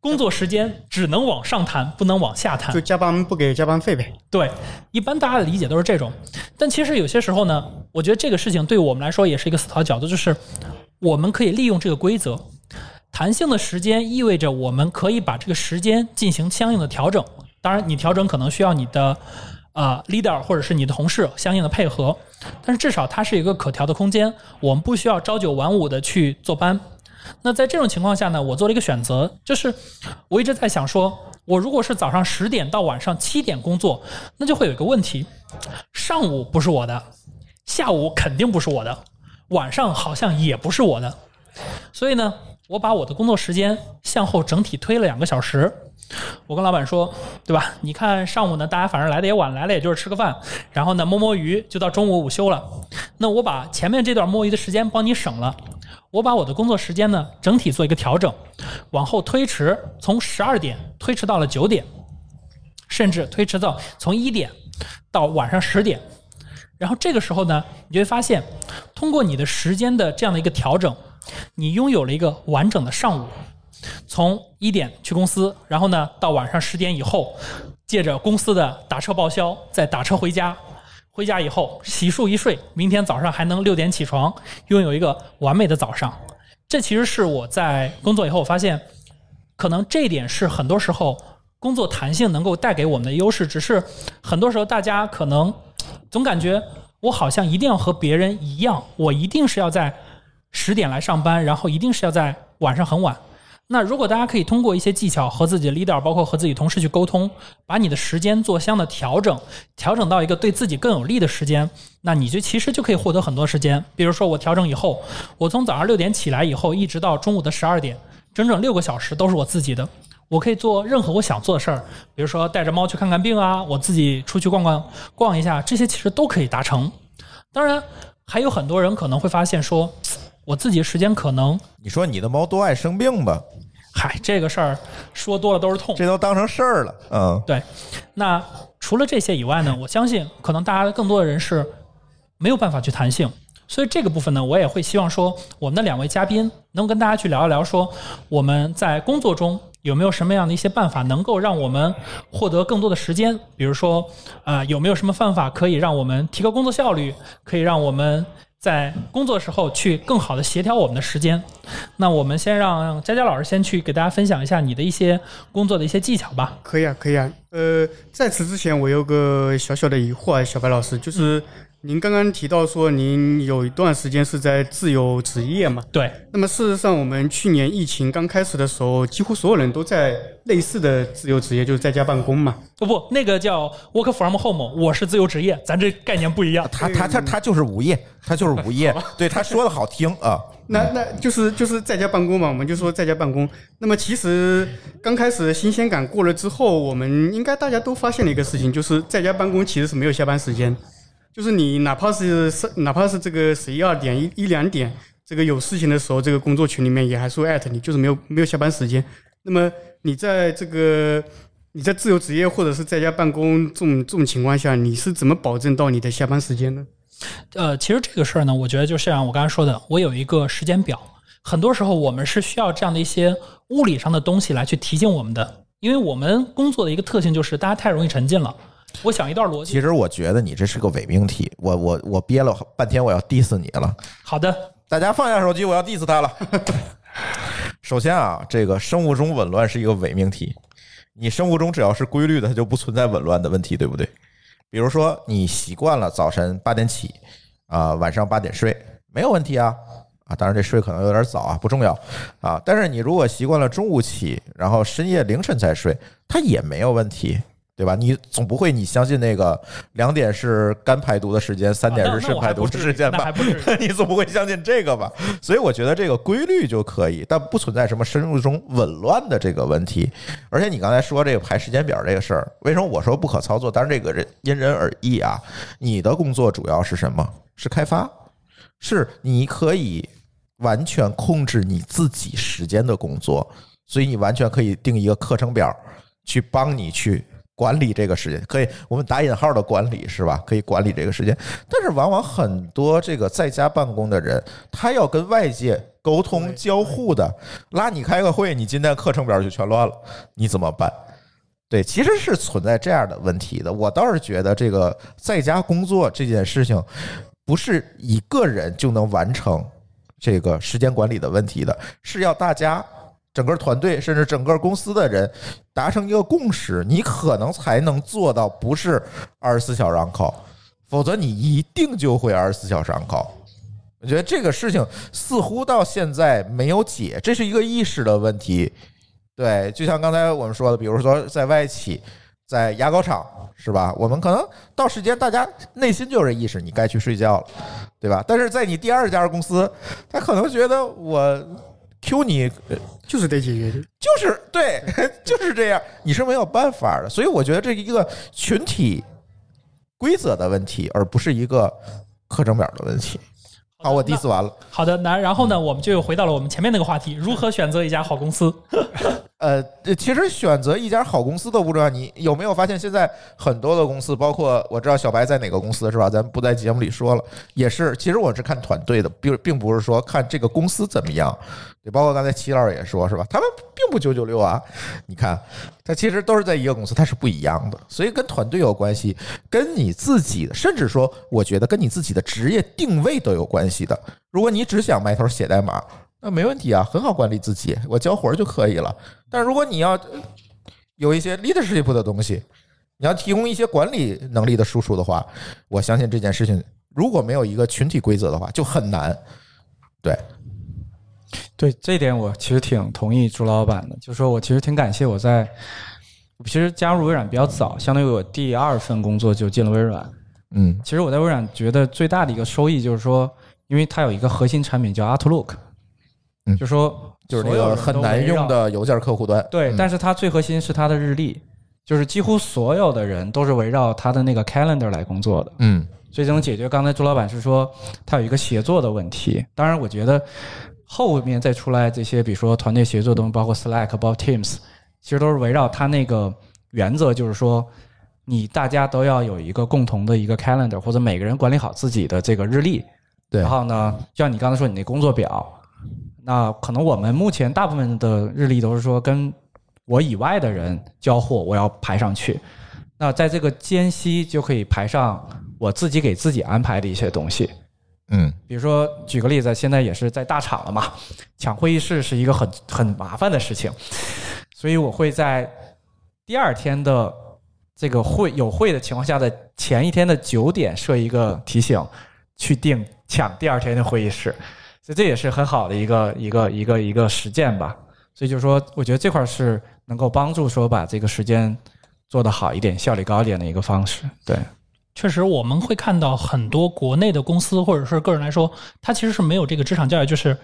工作时间只能往上谈，不能往下谈就。加班不给加班费呗。对，一般大家的理解都是这种。但其实有些时候呢，我觉得这个事情对我们来说也是一个思考角度，就是我们可以利用这个规则，弹性的时间意味着我们可以把这个时间进行相应的调整。当然，你调整可能需要你的呃 leader 或者是你的同事相应的配合，但是至少它是一个可调的空间，我们不需要朝九晚五的去坐班。那在这种情况下呢，我做了一个选择，就是我一直在想说，我如果是早上十点到晚上七点工作，那就会有一个问题，上午不是我的，下午肯定不是我的，晚上好像也不是我的，所以呢，我把我的工作时间向后整体推了两个小时。我跟老板说，对吧？你看上午呢，大家反正来的也晚，来了也就是吃个饭，然后呢摸摸鱼，就到中午午休了。那我把前面这段摸鱼的时间帮你省了，我把我的工作时间呢整体做一个调整，往后推迟，从十二点推迟到了九点，甚至推迟到从一点到晚上十点。然后这个时候呢，你就会发现，通过你的时间的这样的一个调整，你拥有了一个完整的上午。从一点去公司，然后呢到晚上十点以后，借着公司的打车报销，再打车回家。回家以后洗漱一睡，明天早上还能六点起床，拥有一个完美的早上。这其实是我在工作以后我发现，可能这一点是很多时候工作弹性能够带给我们的优势，只是很多时候大家可能总感觉我好像一定要和别人一样，我一定是要在十点来上班，然后一定是要在晚上很晚。那如果大家可以通过一些技巧和自己的 leader，包括和自己同事去沟通，把你的时间做相应的调整，调整到一个对自己更有利的时间，那你就其实就可以获得很多时间。比如说我调整以后，我从早上六点起来以后，一直到中午的十二点，整整六个小时都是我自己的。我可以做任何我想做的事儿，比如说带着猫去看看病啊，我自己出去逛逛逛一下，这些其实都可以达成。当然，还有很多人可能会发现说，我自己时间可能，你说你的猫多爱生病吧？嗨，这个事儿说多了都是痛。这都当成事儿了。嗯，对，那除了这些以外呢，我相信可能大家更多的人是没有办法去弹性，所以这个部分呢，我也会希望说，我们的两位嘉宾能跟大家去聊一聊，说我们在工作中有没有什么样的一些办法，能够让我们获得更多的时间，比如说，啊、有没有什么办法可以让我们提高工作效率，可以让我们。在工作时候去更好的协调我们的时间，那我们先让佳佳老师先去给大家分享一下你的一些工作的一些技巧吧。可以啊，可以啊。呃，在此之前，我有个小小的疑惑，小白老师，就是您刚刚提到说您有一段时间是在自由职业嘛？对，那么事实上，我们去年疫情刚开始的时候，几乎所有人都在类似的自由职业，就是在家办公嘛。不不，那个叫 work from home，我是自由职业，咱这概念不一样。他他他他就是无业，他就是无业。(laughs) 对，他说的好听啊。那那就是就是在家办公嘛，我们就说在家办公。那么其实刚开始新鲜感过了之后，我们应该大家都发现了一个事情，就是在家办公其实是没有下班时间，就是你哪怕是哪怕是这个十一二点一一两点，这个有事情的时候，这个工作群里面也还是会艾特你，就是没有没有下班时间。那么你在这个你在自由职业或者是在家办公这种这种情况下，你是怎么保证到你的下班时间呢？呃，其实这个事儿呢，我觉得就像我刚才说的，我有一个时间表。很多时候我们是需要这样的一些物理上的东西来去提醒我们的，因为我们工作的一个特性就是大家太容易沉浸了。我想一段逻辑，其实我觉得你这是个伪命题，我我我憋了半天，我要 diss 你了。好的，大家放下手机，我要 diss 他了。(laughs) 首先啊，这个生物钟紊乱是一个伪命题。你生物钟只要是规律的，它就不存在紊乱的问题，对不对？比如说你习惯了早晨八点起，啊、晚上八点睡，没有问题啊。啊，当然这睡可能有点早啊，不重要啊。但是你如果习惯了中午起，然后深夜凌晨才睡，它也没有问题，对吧？你总不会你相信那个两点是肝排毒的时间，三点是肾排毒的时间吧 (laughs) 你总不会相信这个吧？所以我觉得这个规律就可以，但不存在什么深入中紊乱的这个问题。而且你刚才说这个排时间表这个事儿，为什么我说不可操作？当然这个人因人而异啊。你的工作主要是什么？是开发，是你可以完全控制你自己时间的工作，所以你完全可以定一个课程表，去帮你去管理这个时间，可以我们打引号的管理是吧？可以管理这个时间，但是往往很多这个在家办公的人，他要跟外界沟通交互的，拉你开个会，你今天课程表就全乱了，你怎么办？对，其实是存在这样的问题的。我倒是觉得这个在家工作这件事情，不是一个人就能完成这个时间管理的问题的，是要大家整个团队甚至整个公司的人达成一个共识，你可能才能做到不是二十四小时 on call，否则你一定就会二十四小时 on call。我觉得这个事情似乎到现在没有解，这是一个意识的问题。对，就像刚才我们说的，比如说在外企，在牙膏厂，是吧？我们可能到时间，大家内心就有这意识，你该去睡觉了，对吧？但是在你第二家公司，他可能觉得我 Q 你呃就是得解决。就是对，(laughs) 就是这样，你是没有办法的。所以我觉得这一个群体规则的问题，而不是一个课程表的问题。好，我 diss 完了。好的，那然后呢，我们就又回到了我们前面那个话题，如何选择一家好公司？(laughs) 呃，其实选择一家好公司都不重要。你有没有发现，现在很多的公司，包括我知道小白在哪个公司是吧？咱不在节目里说了，也是。其实我是看团队的，并并不是说看这个公司怎么样。对，包括刚才齐老师也说，是吧？他们并不九九六啊。你看，他其实都是在一个公司，它是不一样的。所以跟团队有关系，跟你自己的，甚至说，我觉得跟你自己的职业定位都有关系的。如果你只想埋头写代码，那没问题啊，很好管理自己，我交活儿就可以了。但如果你要呃有一些 leadership 的东西，你要提供一些管理能力的输出的话，我相信这件事情如果没有一个群体规则的话，就很难。对，对这一点，我其实挺同意朱老板的，就是说我其实挺感谢我在，我其实加入微软比较早，相当于我第二份工作就进了微软。嗯其实我在微软觉得最大的一个收益就是说，因为它有一个核心产品叫 Outlook，嗯就说就是那个很难用的邮件客户端。对，嗯但是它最核心是它的日历，就是几乎所有的人都是围绕它的那个 calendar 来工作的。嗯所以这能解决刚才朱老板是说他有一个协作的问题。当然，我觉得后面再出来这些，比如说团队协作的东西，包括 Slack、包括 Teams，其实都是围绕它那个原则，就是说你大家都要有一个共同的一个 calendar，或者每个人管理好自己的这个日历。对然后呢，就像你刚才说你那工作表，那可能我们目前大部分的日历都是说跟我以外的人交互，我要排上去。那在这个间隙就可以排上我自己给自己安排的一些东西，嗯。比如说举个例子，现在也是在大厂了嘛，抢会议室是一个很很麻烦的事情，所以我会在第二天的这个会有会的情况下的前一天的九点设一个提醒，去定抢第二天的会议室，所以这也是很好的一个一个一个一个实践吧。所以就是说，我觉得这块是能够帮助说把这个时间做得好一点、效率高一点的一个方式。对，确实，我们会看到很多国内的公司或者是个人来说，他其实是没有这个职场教育，就是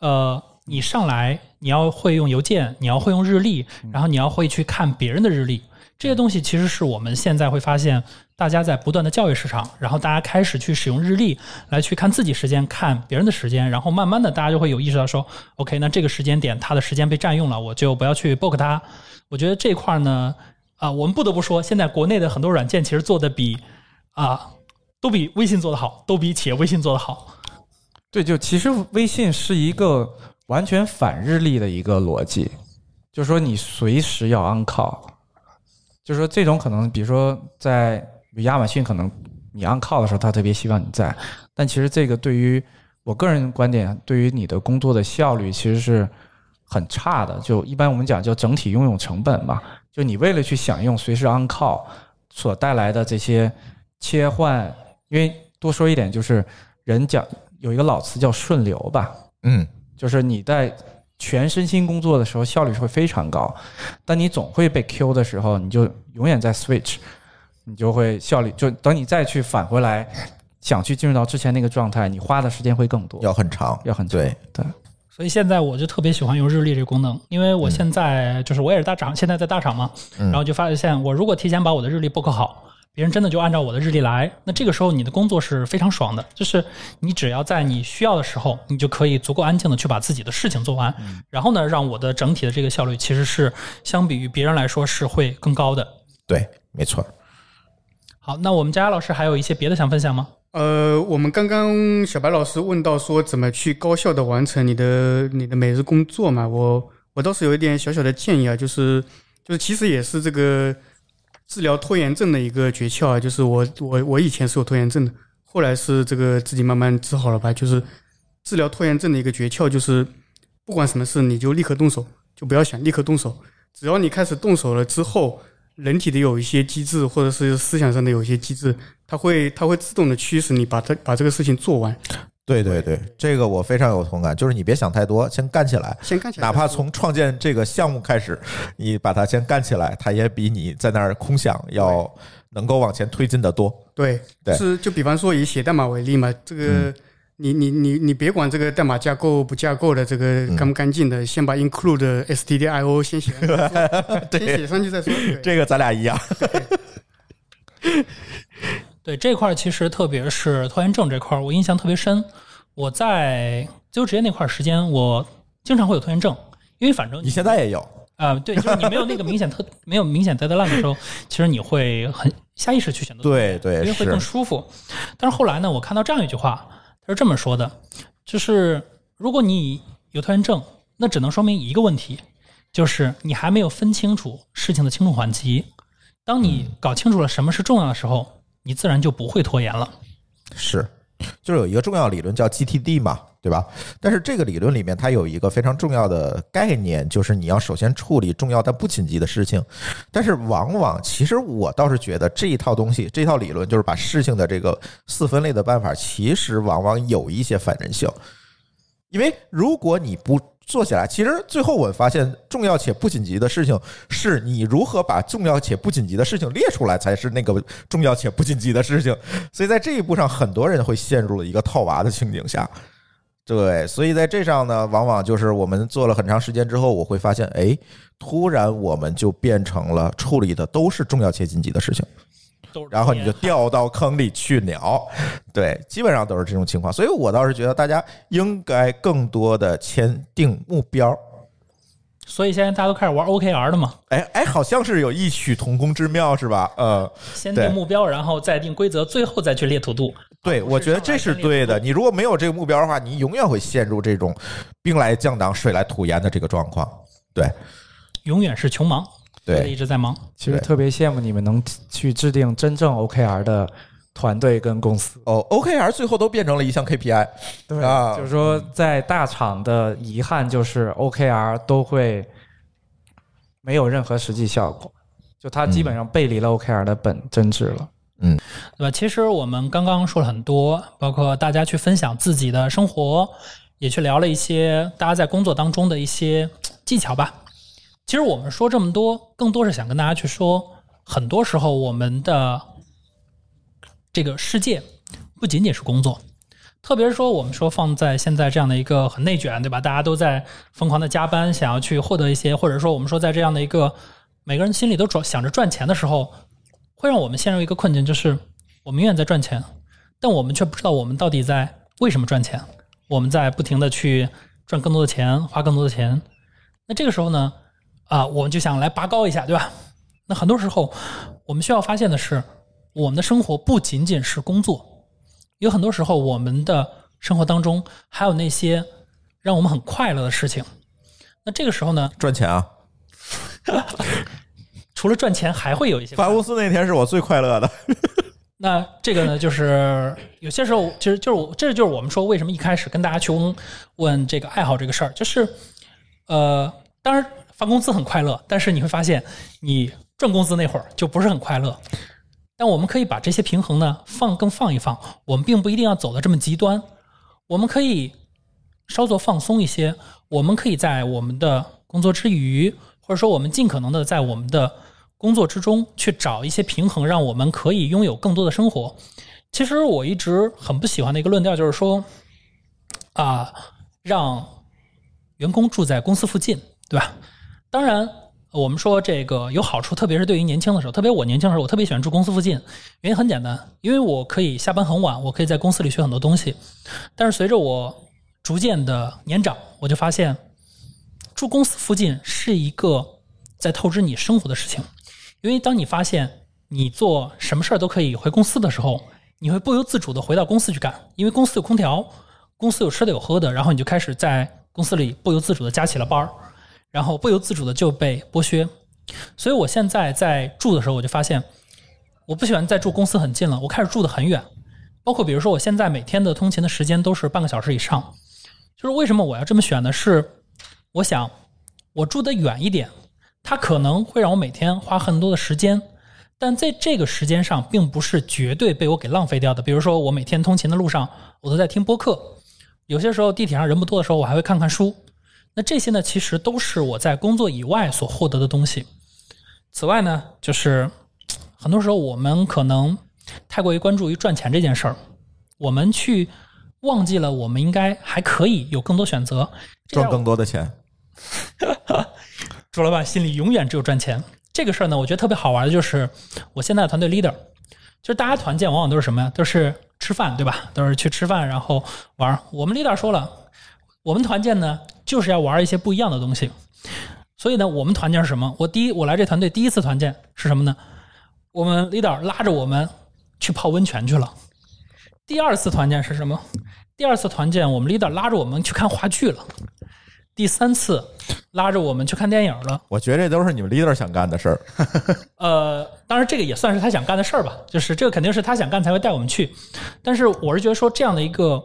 呃，你上来你要会用邮件，你要会用日历，然后你要会去看别人的日历，这些东西其实是我们现在会发现，大家在不断的教育市场，然后大家开始去使用日历来去看自己时间，看别人的时间，然后慢慢的大家就会有意识到说，OK，那这个时间点他的时间被占用了，我就不要去 book 他。我觉得这块呢，啊，我们不得不说，现在国内的很多软件其实做的比啊，都比微信做的好，都比企业微信做的好。对，就其实微信是一个完全反日历的一个逻辑，就是说你随时要 on call，就是说这种可能，比如说在亚马逊，可能你 on call 的时候，他特别希望你在，但其实这个对于我个人观点，对于你的工作的效率其实是很差的。就一般我们讲叫整体拥有成本嘛，就你为了去享用随时 on call 所带来的这些切换，因为多说一点，就是人讲有一个老词叫顺流吧，嗯。就是你在全身心工作的时候效率是会非常高，但你总会被 Q 的时候，你就永远在 switch，你就会效率就等你再去返回来，想去进入到之前那个状态，你花的时间会更多，要很长。要很长对对，所以现在我就特别喜欢用日历这个功能，因为我现在就是我也是大厂，现在在大厂嘛，嗯然后就发现我如果提前把我的日历 book 好，别人真的就按照我的日历来，那这个时候你的工作是非常爽的，就是你只要在你需要的时候，你就可以足够安静的去把自己的事情做完，然后呢，让我的整体的这个效率其实是相比于别人来说是会更高的。对，没错。好，那我们佳佳老师还有一些别的想分享吗？呃，我们刚刚小白老师问到说怎么去高效的完成你的你的每日工作嘛，我我倒是有一点小小的建议啊，就是就是其实也是这个治疗拖延症的一个诀窍啊，就是我我我以前是有拖延症的，后来是这个自己慢慢治好了吧，就是治疗拖延症的一个诀窍就是不管什么事你就立刻动手，就不要想，立刻动手，只要你开始动手了之后。人体的有一些机制，或者是思想上的有一些机制，它会它会自动的驱使你把它把这个事情做完。对对对，这个我非常有同感，就是你别想太多，先干起来。先干起来，哪怕从创建这个项目开始，你把它先干起来，它也比你在那儿空想要能够往前推进的多。对，对是就比方说以写代码为例嘛，这个你你你你别管这个代码架构不架构的这个干不干净的，先把 include stdio 先写上去再说，(laughs) 先写上去再说。(laughs) 这个咱俩一样。(laughs) 对这块儿，其实特别是拖延症这块儿，我印象特别深。我在自由职业那块儿时间，我经常会有拖延症，因为反正你现在也有，啊、对，就是你没有那个明显特没有明显 deadline 的时候，其实你会很下意识去选择对对因为会更，舒服。但是后来呢，我看到这样一句话，他是这么说的，就是如果你有拖延症，那只能说明一个问题，就是你还没有分清楚事情的轻重缓急。当你搞清楚了什么是重要的时候，你自然就不会拖延了。是，就是有一个重要理论叫 GTD 嘛，对吧？但是这个理论里面它有一个非常重要的概念，就是你要首先处理重要但不紧急的事情。但是往往，其实我倒是觉得这一套东西，这套理论就是把事情的这个四分类的办法，其实往往有一些反人性。因为如果你不做起来，其实最后我发现，重要且不紧急的事情是你如何把重要且不紧急的事情列出来，才是那个重要且不紧急的事情。所以在这一步上，很多人会陷入了一个套娃的情景下。对，所以在这上呢，往往就是我们做了很长时间之后，我会发现，哎，突然我们就变成了处理的都是重要且紧急的事情。然后你就掉到坑里去鸟。对，基本上都是这种情况。所以我倒是觉得大家应该更多的签定目标。所以现在大家都开始玩 OKR 了嘛，哎哎，好像是有异曲同工之妙，是吧？呃，先定目标，然后再定规则，最后再去列土度。对，我觉得这是对的。你如果没有这个目标的话，你永远会陷入这种兵来将挡、水来土掩的这个状况。对永远是穷忙，对一直在忙。其实特别羡慕你们能去制定真正 OKR 的团队跟公司。哦，OKR 最后都变成了一项 KPI。对啊就是说在大厂的遗憾就是 OKR 都会没有任何实际效果，就它基本上背离了 OKR 的本真质了。嗯对吧？其实我们刚刚说了很多，包括大家去分享自己的生活，也去聊了一些大家在工作当中的一些技巧吧。其实我们说这么多，更多是想跟大家去说，很多时候我们的这个世界不仅仅是工作，特别是说我们说放在现在这样的一个很内卷，对吧？大家都在疯狂的加班，想要去获得一些，或者说我们说在这样的一个每个人心里都赚想着赚钱的时候，会让我们陷入一个困境，就是我们永远在赚钱，但我们却不知道我们到底在为什么赚钱。我们在不停的去赚更多的钱，花更多的钱。那这个时候呢，啊，我们就想来拔高一下，对吧？那很多时候，我们需要发现的是，我们的生活不仅仅是工作，有很多时候我们的生活当中还有那些让我们很快乐的事情。那这个时候呢，赚钱啊！除了赚钱，还会有一些发公司那天是我最快乐的。(laughs) 那这个呢，就是有些时候，其实就是我，这就是我们说为什么一开始跟大家去问问这个爱好这个事儿，就是，呃，当然发工资很快乐，但是你会发现你赚工资那会儿就不是很快乐。但我们可以把这些平衡呢放更放一放，我们并不一定要走的这么极端，我们可以稍作放松一些，我们可以在我们的工作之余，或者说我们尽可能的在我们的工作之中去找一些平衡，让我们可以拥有更多的生活。其实我一直很不喜欢的一个论调就是说，啊，让员工住在公司附近，对吧？当然，我们说这个有好处，特别是对于年轻的时候，特别我年轻的时候，我特别喜欢住公司附近，原因很简单，因为我可以下班很晚，我可以在公司里学很多东西。但是随着我逐渐的年长，我就发现住公司附近是一个在透支你生活的事情。因为当你发现你做什么事儿都可以回公司的时候，你会不由自主的回到公司去干，因为公司有空调，公司有吃的有喝的，然后你就开始在公司里不由自主的加起了班儿，然后不由自主的就被剥削。所以我现在在住的时候，我就发现我不喜欢再住公司很近了，我开始住的很远。包括比如说，我现在每天的通勤的时间都是半个小时以上。就是为什么我要这么选呢？是我想我住得远一点，它可能会让我每天花很多的时间，但在这个时间上，并不是绝对被我给浪费掉的。比如说，我每天通勤的路上，我都在听播客；有些时候地铁上人不多的时候，我还会看看书。那这些呢，其实都是我在工作以外所获得的东西。此外呢，就是很多时候我们可能太过于关注于赚钱这件事儿，我们去忘记了我们应该还可以有更多选择，赚更多的钱。(laughs) 朱老板心里永远只有赚钱。这个事儿呢，我觉得特别好玩的就是我现在的团队 leader，就是大家团建往往都是什么呀？都是吃饭，对吧？都是去吃饭然后玩儿。我们 leader 说了，我们团建呢就是要玩一些不一样的东西。所以呢，我们团建是什么？我第一，我来这团队第一次团建是什么呢？我们 leader 拉着我们去泡温泉去了。第二次团建是什么？第二次团建，我们 leader 拉着我们去看话剧了。第三次拉着我们去看电影了。我觉得这都是你们 leader 想干的事儿。(laughs) 呃，当然这个也算是他想干的事儿吧，就是这个肯定是他想干才会带我们去。但是我是觉得说这样的一个，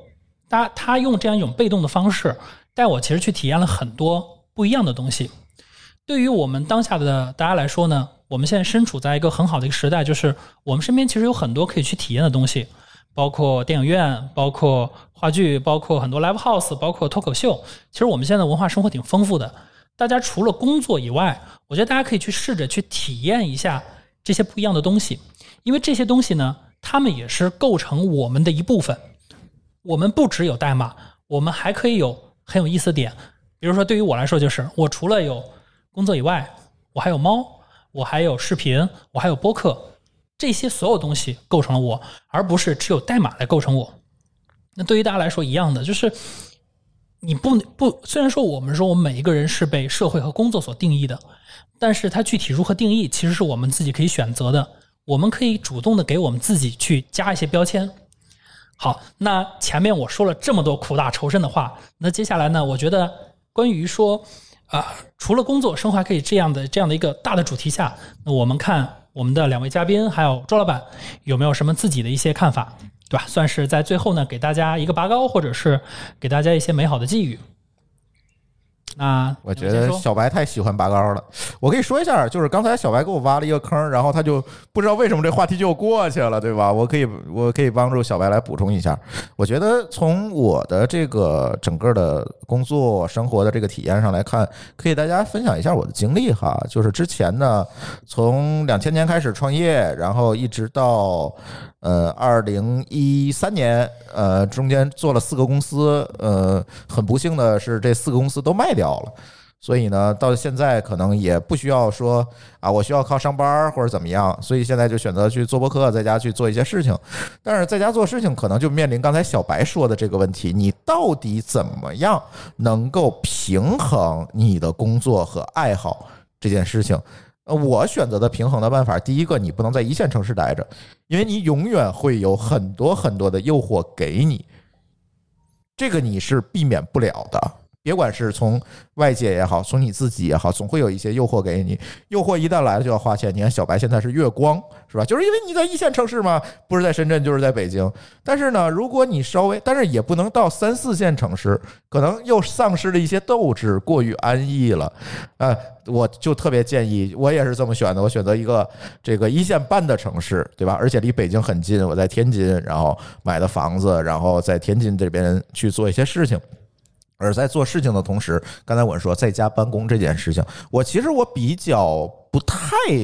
他他用这样一种被动的方式带我，其实去体验了很多不一样的东西。对于我们当下的大家来说呢，我们现在身处在一个很好的一个时代，就是我们身边其实有很多可以去体验的东西，包括电影院，包括话剧，包括很多 live house，包括脱口秀。其实我们现在文化生活挺丰富的。大家除了工作以外，我觉得大家可以去试着去体验一下这些不一样的东西，因为这些东西呢，它们也是构成我们的一部分。我们不只有代码，我们还可以有很有意思的点。比如说，对于我来说，就是我除了有工作以外，我还有猫，我还有视频，我还有播客，这些所有东西构成了我，而不是只有代码来构成我。那对于大家来说一样的，就是你不不，虽然说我们说我们每一个人是被社会和工作所定义的，但是它具体如何定义，其实是我们自己可以选择的。我们可以主动的给我们自己去加一些标签。好，那前面我说了这么多苦大仇深的话，那接下来呢，我觉得关于说啊、除了工作，生活还可以这样的这样的一个大的主题下，那我们看我们的两位嘉宾还有周老板有没有什么自己的一些看法，对吧？算是在最后呢，给大家一个拔高，或者是给大家一些美好的寄语。那我觉得小白太喜欢拔高了。我可以说一下，就是刚才小白给我挖了一个坑，然后他就不知道为什么这话题就过去了，对吧？我可以，我可以帮助小白来补充一下。我觉得从我的这个整个的工作生活的这个体验上来看，可以大家分享一下我的经历哈。就是之前呢，从两千年开始创业，然后一直到呃二零一三年，呃中间做了四个公司，呃很不幸的是这四个公司都卖掉了。所以呢，到现在可能也不需要说啊，我需要靠上班或者怎么样，所以现在就选择去做播客，在家去做一些事情。但是在家做事情，可能就面临刚才小白说的这个问题：你到底怎么样能够平衡你的工作和爱好这件事情？呃，我选择的平衡的办法，第一个，你不能在一线城市待着，因为你永远会有很多很多的诱惑给你，这个你是避免不了的。别管是从外界也好，从你自己也好，总会有一些诱惑给你。诱惑一旦来了就要花钱。你看小白现在是月光，是吧？就是因为你在一线城市嘛，不是在深圳就是在北京。但是呢，如果你稍微，但是也不能到三四线城市，可能又丧失了一些斗志，过于安逸了。呃，我就特别建议，我也是这么选的，我选择一个这个一线半的城市，对吧？而且离北京很近，我在天津，然后买的房子，然后在天津这边去做一些事情。而在做事情的同时，刚才我说在家办公这件事情，我其实我比较不太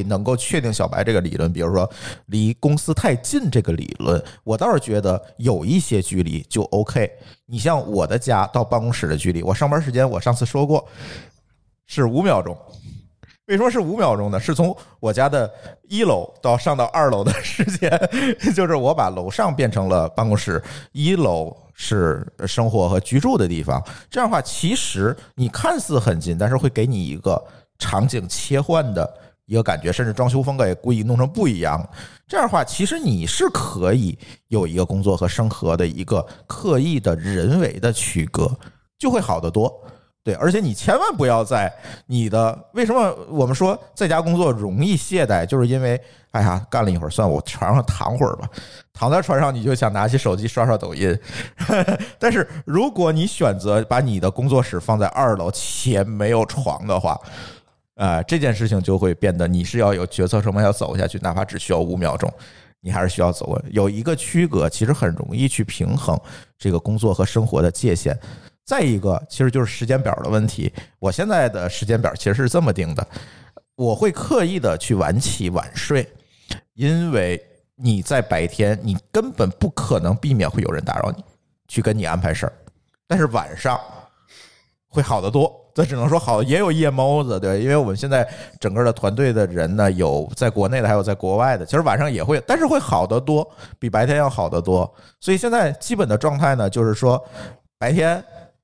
能够确定小白这个理论，比如说离公司太近这个理论，我倒是觉得有一些距离就 OK。你像我的家到办公室的距离，我上班时间我上次说过是五秒钟。为什么是五秒钟呢？是从我家的一楼到上到二楼的 (laughs) 时间，就是我把楼上变成了办公室，一楼是生活和居住的地方。这样的话，其实你看似很近，但是会给你一个场景切换的一个感觉，甚至装修风格也故意弄成不一样。这样的话，其实你是可以有一个工作和生活的一个刻意的人为的区隔，就会好得多。对，而且你千万不要在你的为什么我们说在家工作容易懈怠，就是因为哎呀，干了一会儿，算我床上躺会儿吧，躺在床上你就想拿起手机刷刷抖音。(laughs) 但是如果你选择把你的工作室放在二楼且没有床的话，呃，这件事情就会变得你是要有决策什么要走下去，哪怕只需要五秒钟，你还是需要走有一个区隔，其实很容易去平衡这个工作和生活的界限。再一个，其实就是时间表的问题。我现在的时间表其实是这么定的，我会刻意的去晚起晚睡，因为你在白天你根本不可能避免会有人打扰你，去跟你安排事儿，但是晚上会好得多。这只能说好，也有夜猫子，对，因为我们现在整个的团队的人呢，有在国内的，还有在国外的，其实晚上也会，但是会好得多，比白天要好得多。所以现在基本的状态呢，就是说白天。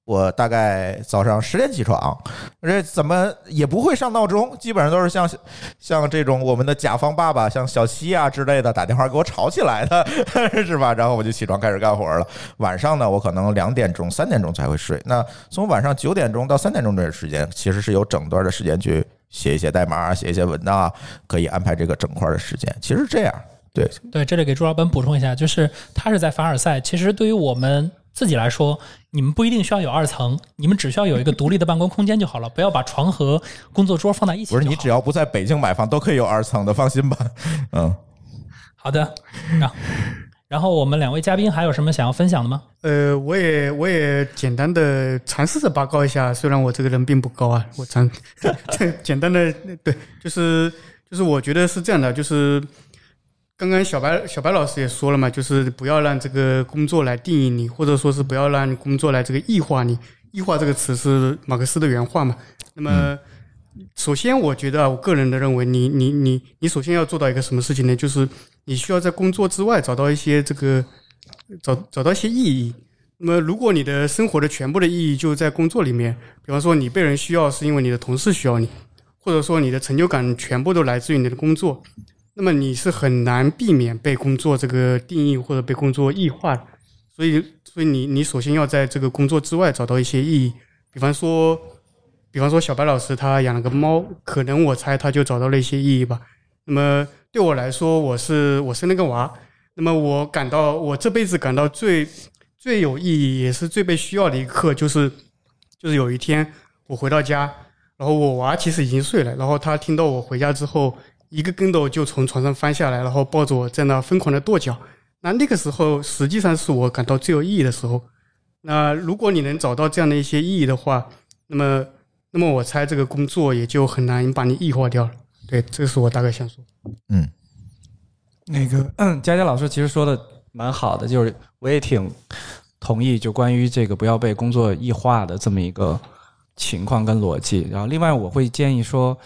我大概早上十点起床，这怎么也不会上闹钟，基本上都是像像这种我们的甲方爸爸，像小七啊之类的打电话给我吵起来的，(laughs) 是吧？然后我就起床开始干活了。晚上呢，我可能两点钟、三点钟才会睡。那从晚上九点钟到三点钟这个时间，其实是有整段的时间去写一些代码、写一些文档啊，可以安排这个整块的时间。其实这样，对对，这里给朱老板补充一下，就是他是在凡尔赛，其实对于我们。自己来说，你们不一定需要有二层，你们只需要有一个独立的办公空间就好了。不要把床和工作桌放在一起。不是你只要不在北京买房都可以有二层的，放心吧。嗯，好的。然后，然后我们两位嘉宾还有什么想要分享的吗？呃，我也我也简单的尝试着拔高一下，虽然我这个人并不高啊，我尝 (laughs) (laughs) 简单的对，就是就是我觉得是这样的，就是。刚刚小白小白老师也说了嘛，就是不要让这个工作来定义你，或者说是不要让工作来这个异化你。异化这个词是马克思的原话嘛？那么，首先我觉得啊，我个人的认为，你你你你首先要做到一个什么事情呢？就是你需要在工作之外找到一些这个找找到一些意义。那么，如果你的生活的全部的意义就在工作里面，比方说你被人需要是因为你的同事需要你，或者说你的成就感全部都来自于你的工作。那么你是很难避免被工作这个定义或者被工作异化的，所以，所以你你首先要在这个工作之外找到一些意义，比方说，比方说小白老师他养了个猫，可能我猜他就找到了一些意义吧。那么对我来说，我是我生了个娃，那么我感到我这辈子感到最最有意义也是最被需要的一刻，就是就是有一天我回到家，然后我娃其实已经睡了，然后他听到我回家之后。一个跟斗就从床上翻下来，然后抱着我在那疯狂的跺脚。那那个时候实际上是我感到最有意义的时候。那如果你能找到这样的一些意义的话，那么，那么我猜这个工作也就很难把你异化掉了。对，这是我大概想说。嗯，那个嗯，佳佳老师其实说的蛮好的，就是我也挺同意，就关于这个不要被工作异化的这么一个情况跟逻辑。然后，另外我会建议说，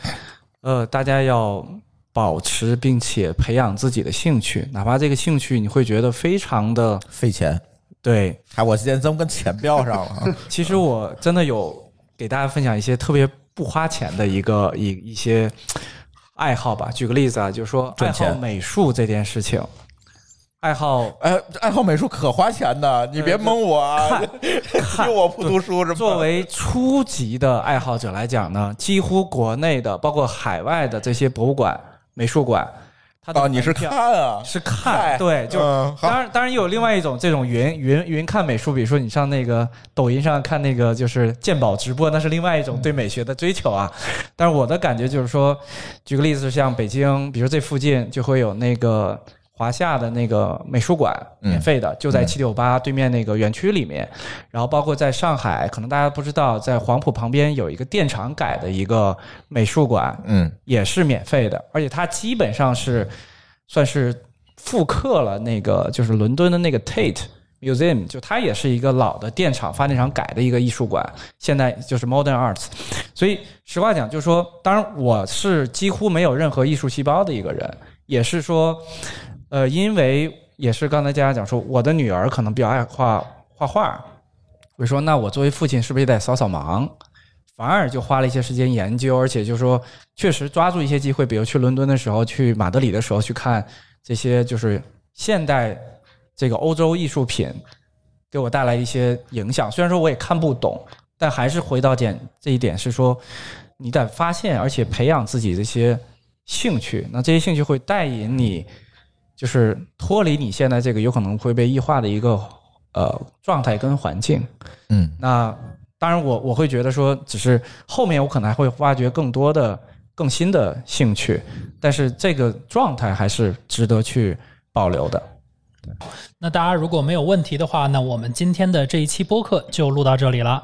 呃，大家要。保持并且培养自己的兴趣，哪怕这个兴趣你会觉得非常的费钱。对，哎，我今天怎么跟钱标上了？(laughs) 其实我真的有给大家分享一些特别不花钱的一个一一些爱好吧。举个例子啊，就是说爱好美术这件事情。爱好哎，爱好美术可花钱的，你别蒙我啊！看 (laughs) 我不读书是吧？作为初级的爱好者来讲呢，几乎国内的包括海外的这些博物馆。美术馆，他哦，你是看啊？是看，对，就当然，当然也有另外一种这种云云云看美术，比如说你上那个抖音上看那个就是鉴宝直播，那是另外一种对美学的追求啊。但是我的感觉就是说，举个例子，像北京，比如这附近就会有那个。华夏的那个美术馆，免费的，就在七九八对面那个园区里面。然后包括在上海，可能大家不知道，在黄埔旁边有一个电厂改的一个美术馆，嗯，也是免费的。而且它基本上是算是复刻了那个，就是伦敦的那个 Tate Museum，就它也是一个老的电厂发电厂改的一个艺术馆，现在就是 Modern Arts。所以实话讲，就是说，当然我是几乎没有任何艺术细胞的一个人，也是说。呃，因为也是刚才佳佳讲说，我的女儿可能比较爱画画画，我说那我作为父亲是不是也得扫扫盲，反而就花了一些时间研究，而且就说确实抓住一些机会，比如去伦敦的时候，去马德里的时候去看这些就是现代这个欧洲艺术品，给我带来一些影响。虽然说我也看不懂，但还是回到点这一点是说，你得发现而且培养自己这些兴趣，那这些兴趣会带引你，就是脱离你现在这个有可能会被异化的一个呃状态跟环境。嗯那当然我，我会觉得说，只是后面我可能还会挖掘更多的、更新的兴趣，但是这个状态还是值得去保留的。那大家如果没有问题的话，那我们今天的这一期播客就录到这里了。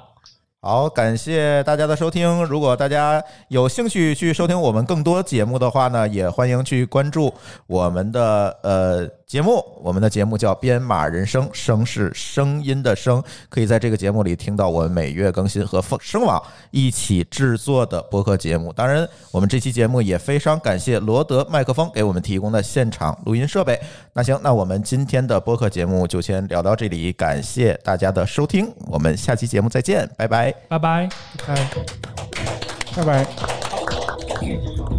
好，感谢大家的收听。如果大家有兴趣去收听我们更多节目的话呢，也欢迎去关注我们的呃节目。我们的节目叫《编码人生》，声是声音的声，可以在这个节目里听到我们每月更新和风声网一起制作的播客节目。当然，我们这期节目也非常感谢罗德麦克风给我们提供的现场录音设备。那行，那我们今天的播客节目就先聊到这里，感谢大家的收听，我们下期节目再见，拜拜拜拜。拜拜。拜拜。